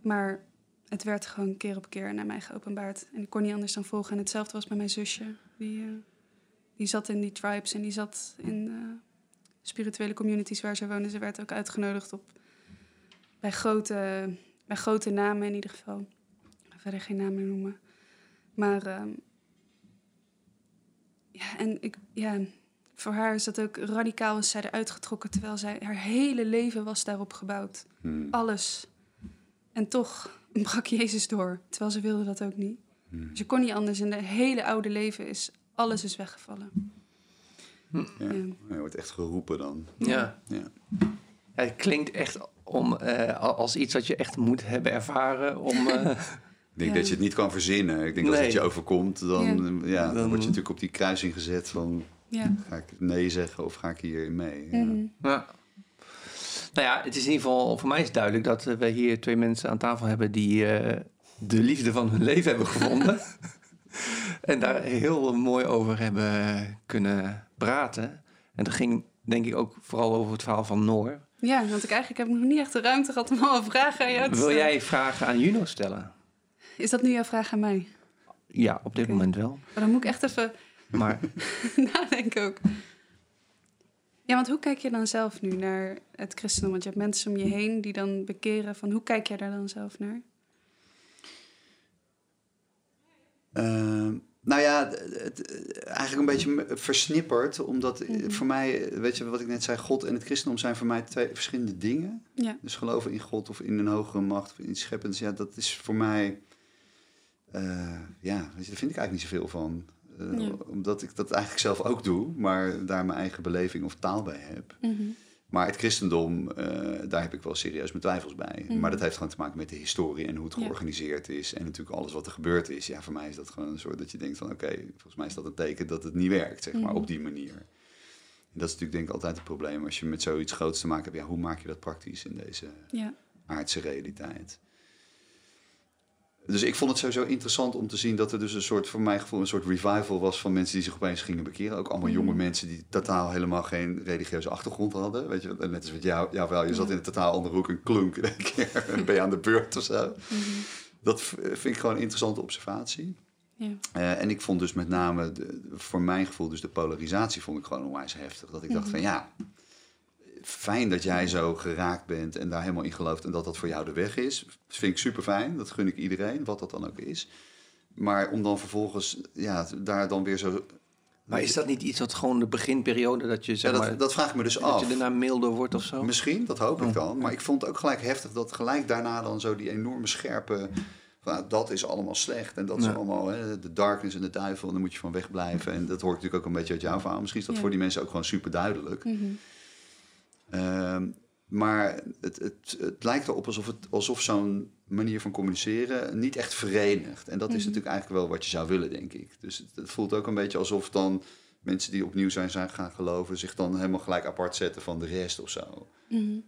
Maar het werd gewoon keer op keer naar mij geopenbaard. En ik kon niet anders dan volgen. En hetzelfde was bij mijn zusje. Die, eh, die zat in die tribes en die zat in eh, spirituele communities waar ze woonde. Ze werd ook uitgenodigd op bij grote, bij grote namen in ieder geval. Verder geen namen noemen. Maar ehm, ja, en ik, ja, voor haar is dat ook radicaal is zij eruit getrokken, terwijl zij haar hele leven was daarop gebouwd. Hmm. Alles. En toch brak Jezus door, terwijl ze wilde dat ook niet. Hmm. Ze kon niet anders. In de hele oude leven is alles is weggevallen. Ja. Ja. Je wordt echt geroepen dan. Ja. Ja. Ja, het klinkt echt om, eh, als iets dat je echt moet hebben ervaren om... eh, Ik denk Ja. dat je het niet kan verzinnen. Ik denk als Nee. het je overkomt, dan, ja. dan Dan- word je natuurlijk op die kruising gezet van... Ja. ga ik nee zeggen of ga ik hierin mee? Ja. Mhm. Ja. Nou ja, het is in ieder geval, voor mij is het duidelijk dat eh, we hier twee mensen aan tafel hebben die eh, de liefde van hun leven hebben gevonden. en daar heel mooi over hebben kunnen praten. En dat ging denk ik ook vooral over het verhaal van Noor. ja, want ik eigenlijk heb nog niet echt de ruimte gehad om alle vragen aan jou te Wil stellen. jij vragen aan Juno stellen? Is dat nu jouw vraag aan mij? Ja, op dit moment wel. Maar dan moet ik echt even Maar nadenken ook. Ja, want hoe kijk je dan zelf nu naar het christendom? Want je hebt mensen om je heen die dan bekeren. Van hoe kijk jij daar dan zelf naar? Ehm, nou ja, het, eigenlijk een beetje versnipperd. Omdat Mhm. voor mij, weet je wat ik net zei, God en het christendom zijn voor mij twee verschillende dingen. Ja. Dus geloven in God of in een hogere macht of in iets scheppends, ja, dat is voor mij, eh, ja, weet je, daar vind ik eigenlijk niet zoveel van. Eh, Ja. Omdat ik dat eigenlijk zelf ook doe, maar daar mijn eigen beleving of taal bij heb. Mhm. Maar het christendom, eh, daar heb ik wel serieus mijn twijfels bij. Mhm. Maar dat heeft gewoon te maken met de historie en hoe het Ja. georganiseerd is. En natuurlijk alles wat er gebeurd is. Ja, voor mij is dat gewoon een soort dat je denkt van... oké, volgens mij is dat een teken dat het niet werkt, zeg maar, Mhm. op die manier. En dat is natuurlijk denk ik altijd het probleem. Als je met zoiets groots te maken hebt, ja, hoe maak je dat praktisch in deze Ja. aardse realiteit? Dus ik vond het sowieso interessant om te zien dat er dus een soort, voor mijn gevoel, een soort revival was van mensen die zich opeens gingen bekeren. Ook allemaal jonge mensen die totaal helemaal geen religieuze achtergrond hadden. Weet je, net als met jou, jou wel, je zat in een totaal andere hoek, een klunk in één keer. En dan ben je aan de beurt of zo. Mhm. Dat vind ik gewoon een interessante observatie. Ja. Eh, en ik vond dus met name, de, voor mijn gevoel, dus de polarisatie vond ik gewoon onwijs heftig. Dat ik dacht Mhm. van ja, fijn dat jij zo geraakt bent en daar helemaal in gelooft en dat dat voor jou de weg is. Dat vind ik super fijn, dat gun ik iedereen, wat dat dan ook is. Maar om dan vervolgens, ja, daar dan weer zo... Maar is dat niet iets wat gewoon de beginperiode dat je Ja, zeg dat, maar dat vraag ik me dus dat af. je daarna milder wordt of zo? Misschien, dat hoop ik Oh. dan. Maar ik vond het ook gelijk heftig dat gelijk daarna dan zo die enorme scherpe... Van, nou, dat is allemaal slecht en dat is allemaal hè, de darkness en de duivel... en daar moet je van wegblijven. En dat hoort natuurlijk ook een beetje uit jouw verhaal. Misschien is dat Ja. voor die mensen ook gewoon super duidelijk. Mhm. Ehm, maar het, het, het lijkt erop alsof, het, alsof zo'n manier van communiceren niet echt verenigt. En dat is Mhm. natuurlijk eigenlijk wel wat je zou willen, denk ik. Dus het, het voelt ook een beetje alsof dan mensen die opnieuw zijn, zijn gaan geloven... zich dan helemaal gelijk apart zetten van de rest of zo. Mhm.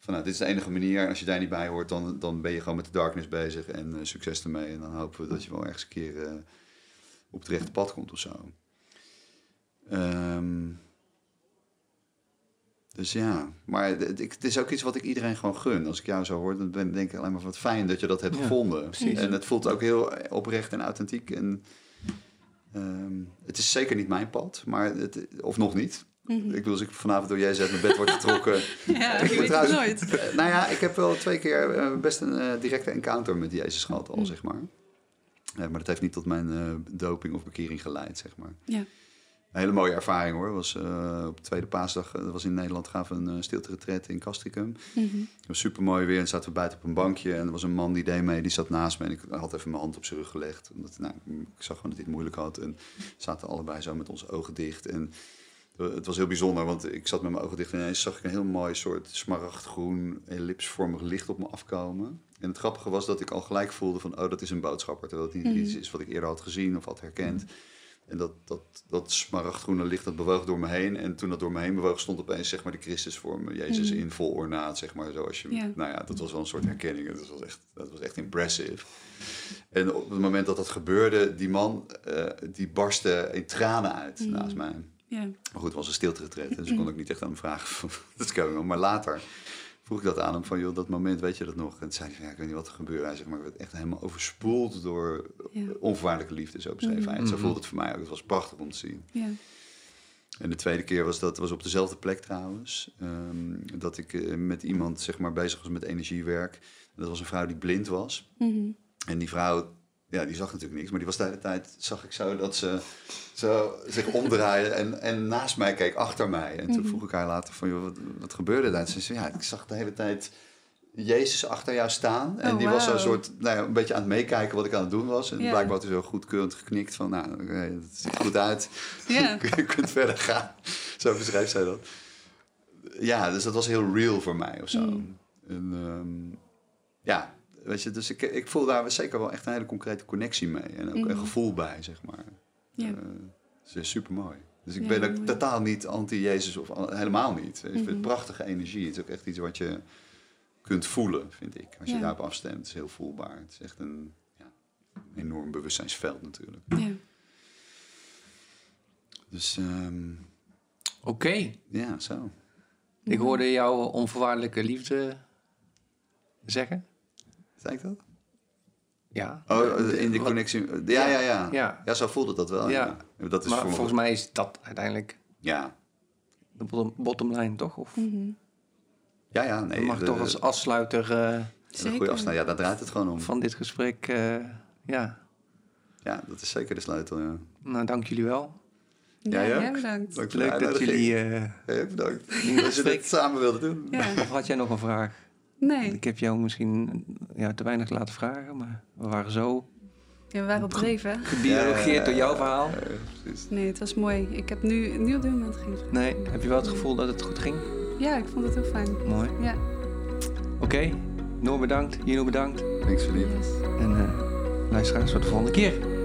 Van nou, dit is de enige manier. En als je daar niet bij hoort, dan, dan ben je gewoon met de darkness bezig. En eh, succes ermee. En dan hopen we dat je wel ergens een keer eh, op het rechte pad komt of zo. Ehm, dus ja, maar het, is ook iets wat ik iedereen gewoon gun. Als ik jou zo hoor, dan ben- denk ik alleen maar wat fijn dat je dat hebt Ja, gevonden. precies. En het voelt ook heel oprecht en authentiek. En ehm, het is zeker niet mijn pad, maar het, of nog niet. Mhm. Ik bedoel, als ik vanavond door jij uit mijn bed word getrokken. Ja, Ik weet het trouwens- nooit. Eh, nou ja, ik heb wel twee keer eh, best een eh, directe encounter met Jezus gehad al, Mm. zeg maar. Maar dat heeft niet tot mijn eh, doping of bekering geleid, zeg maar. Ja. Een hele mooie ervaring hoor. Was, eh, op de tweede paasdag, eh, dat was in Nederland, gaven we een uh, stilte in Castricum. Mhm. Het was super mooi weer en zaten we buiten op een bankje. En er was een man die deed mee, die zat naast me. En ik had even mijn hand op zijn rug gelegd. Omdat, nou, ik zag gewoon dat hij het moeilijk had. En we zaten allebei zo met onze ogen dicht. En eh, het was heel bijzonder, want ik zat met mijn ogen dicht. En ineens zag ik een heel mooi soort smaragdgroen, ellipsvormig licht op me afkomen. En het grappige was dat ik al gelijk voelde van, oh, dat is een boodschapper. Terwijl het niet Mhm. iets is wat ik eerder had gezien of had herkend. En dat, dat, dat smaragdgroene licht dat bewoog door me heen. En toen dat door me heen bewoog, stond opeens zeg maar, de Christusvorm, Jezus Mhm. in vol ornaat. Zeg maar, zoals je, Ja. Nou ja, dat was wel een soort herkenning. Dat was echt, dat was echt impressive. En op het moment dat dat gebeurde, die man eh, die barstte in tranen uit Mhm. naast mij. Ja. Maar goed, het was een stilte getred, dus ik kon ook niet echt aan hem vragen dat going on. Maar later vroeg ik dat aan hem van, joh, dat moment, weet je dat nog? En toen zei hij van, ja, ik weet niet wat er gebeurde. Hij zegt, maar ik werd echt helemaal overspoeld door Ja. onvoorwaardelijke liefde, zo beschreef hij. het. Zo Mhm. voelde het voor mij ook. Het was prachtig om te zien. Ja. En de tweede keer was dat was op dezelfde plek trouwens. ehm, dat ik eh, met iemand zeg maar bezig was met energiewerk. En dat was een vrouw die blind was. Mhm. En die vrouw, ja, die zag natuurlijk niks. Maar die was de hele tijd, zag ik zo dat ze zo zich omdraaide en, en naast mij keek, achter mij. En toen Mhm. vroeg ik haar later van, joh, wat, wat gebeurde daar? Ze zei, ja, ik zag de hele tijd Jezus achter jou staan. En Oh, die was zo'n soort, nou ja, een beetje aan het meekijken wat ik aan het doen was. En Ja. blijkbaar had hij zo goedkeurend geknikt van, nou, oké, dat ziet goed uit. Ja. je kunt verder gaan. Zo beschrijft zij dat. Ja, dus dat was heel real voor mij of zo. Mm. En, ehm, ja, weet je, dus ik, ik voel daar zeker wel echt een hele concrete connectie mee. En ook een Mhm. gevoel bij, zeg maar. Ja. Eh, het is super mooi. Dus ik Ja, ben ook mooi. totaal niet anti-Jezus of al- helemaal niet. Ik vind Mhm. het prachtige energie. Het is ook echt iets wat je kunt voelen, vind ik. Als je daarop afstemt, het is heel voelbaar. Het is echt een ja, enorm bewustzijnsveld natuurlijk. Ja. Dus ehm, Oké, ja, zo. ik hoorde jouw onvoorwaardelijke liefde zeggen. Zei ik dat? Ja. Oh, in die Wat- connectie. Ja, ja, ja. Ja, Ja, zo voelde dat wel. Ja. Ja. Dat is maar voor volgens mij is dat uiteindelijk Ja, de bottom, bottom line, toch? Of Mhm. ja, ja. Nee, je mag de- toch als afsluiter eh, een goede Zeker. afstand. Ja, daar draait het gewoon om. van dit gesprek, eh, ja. Ja, dat is zeker de sleutel. Ja. Nou, dank jullie wel. Ja, Ja, bedankt. Dank de Leuk dat jullie... eh, Ja, bedankt. in Dat je dit samen wilden doen. Ja. Of had jij nog een vraag? Nee, Ik heb jou misschien ja, te weinig laten vragen, maar we waren zo ja, we waren op hè? gebiologeerd door jouw verhaal. Ja, precies. Nee, het was mooi. Ik heb nu, nu op dit moment geen. Nee, heb je wel het gevoel dat het goed ging? Ja, ik vond het heel fijn. Mooi. Ja. Oké, Noor bedankt, Juno bedankt. Thanks, Philippe. Yes. En eh luisteraars tot de volgende keer.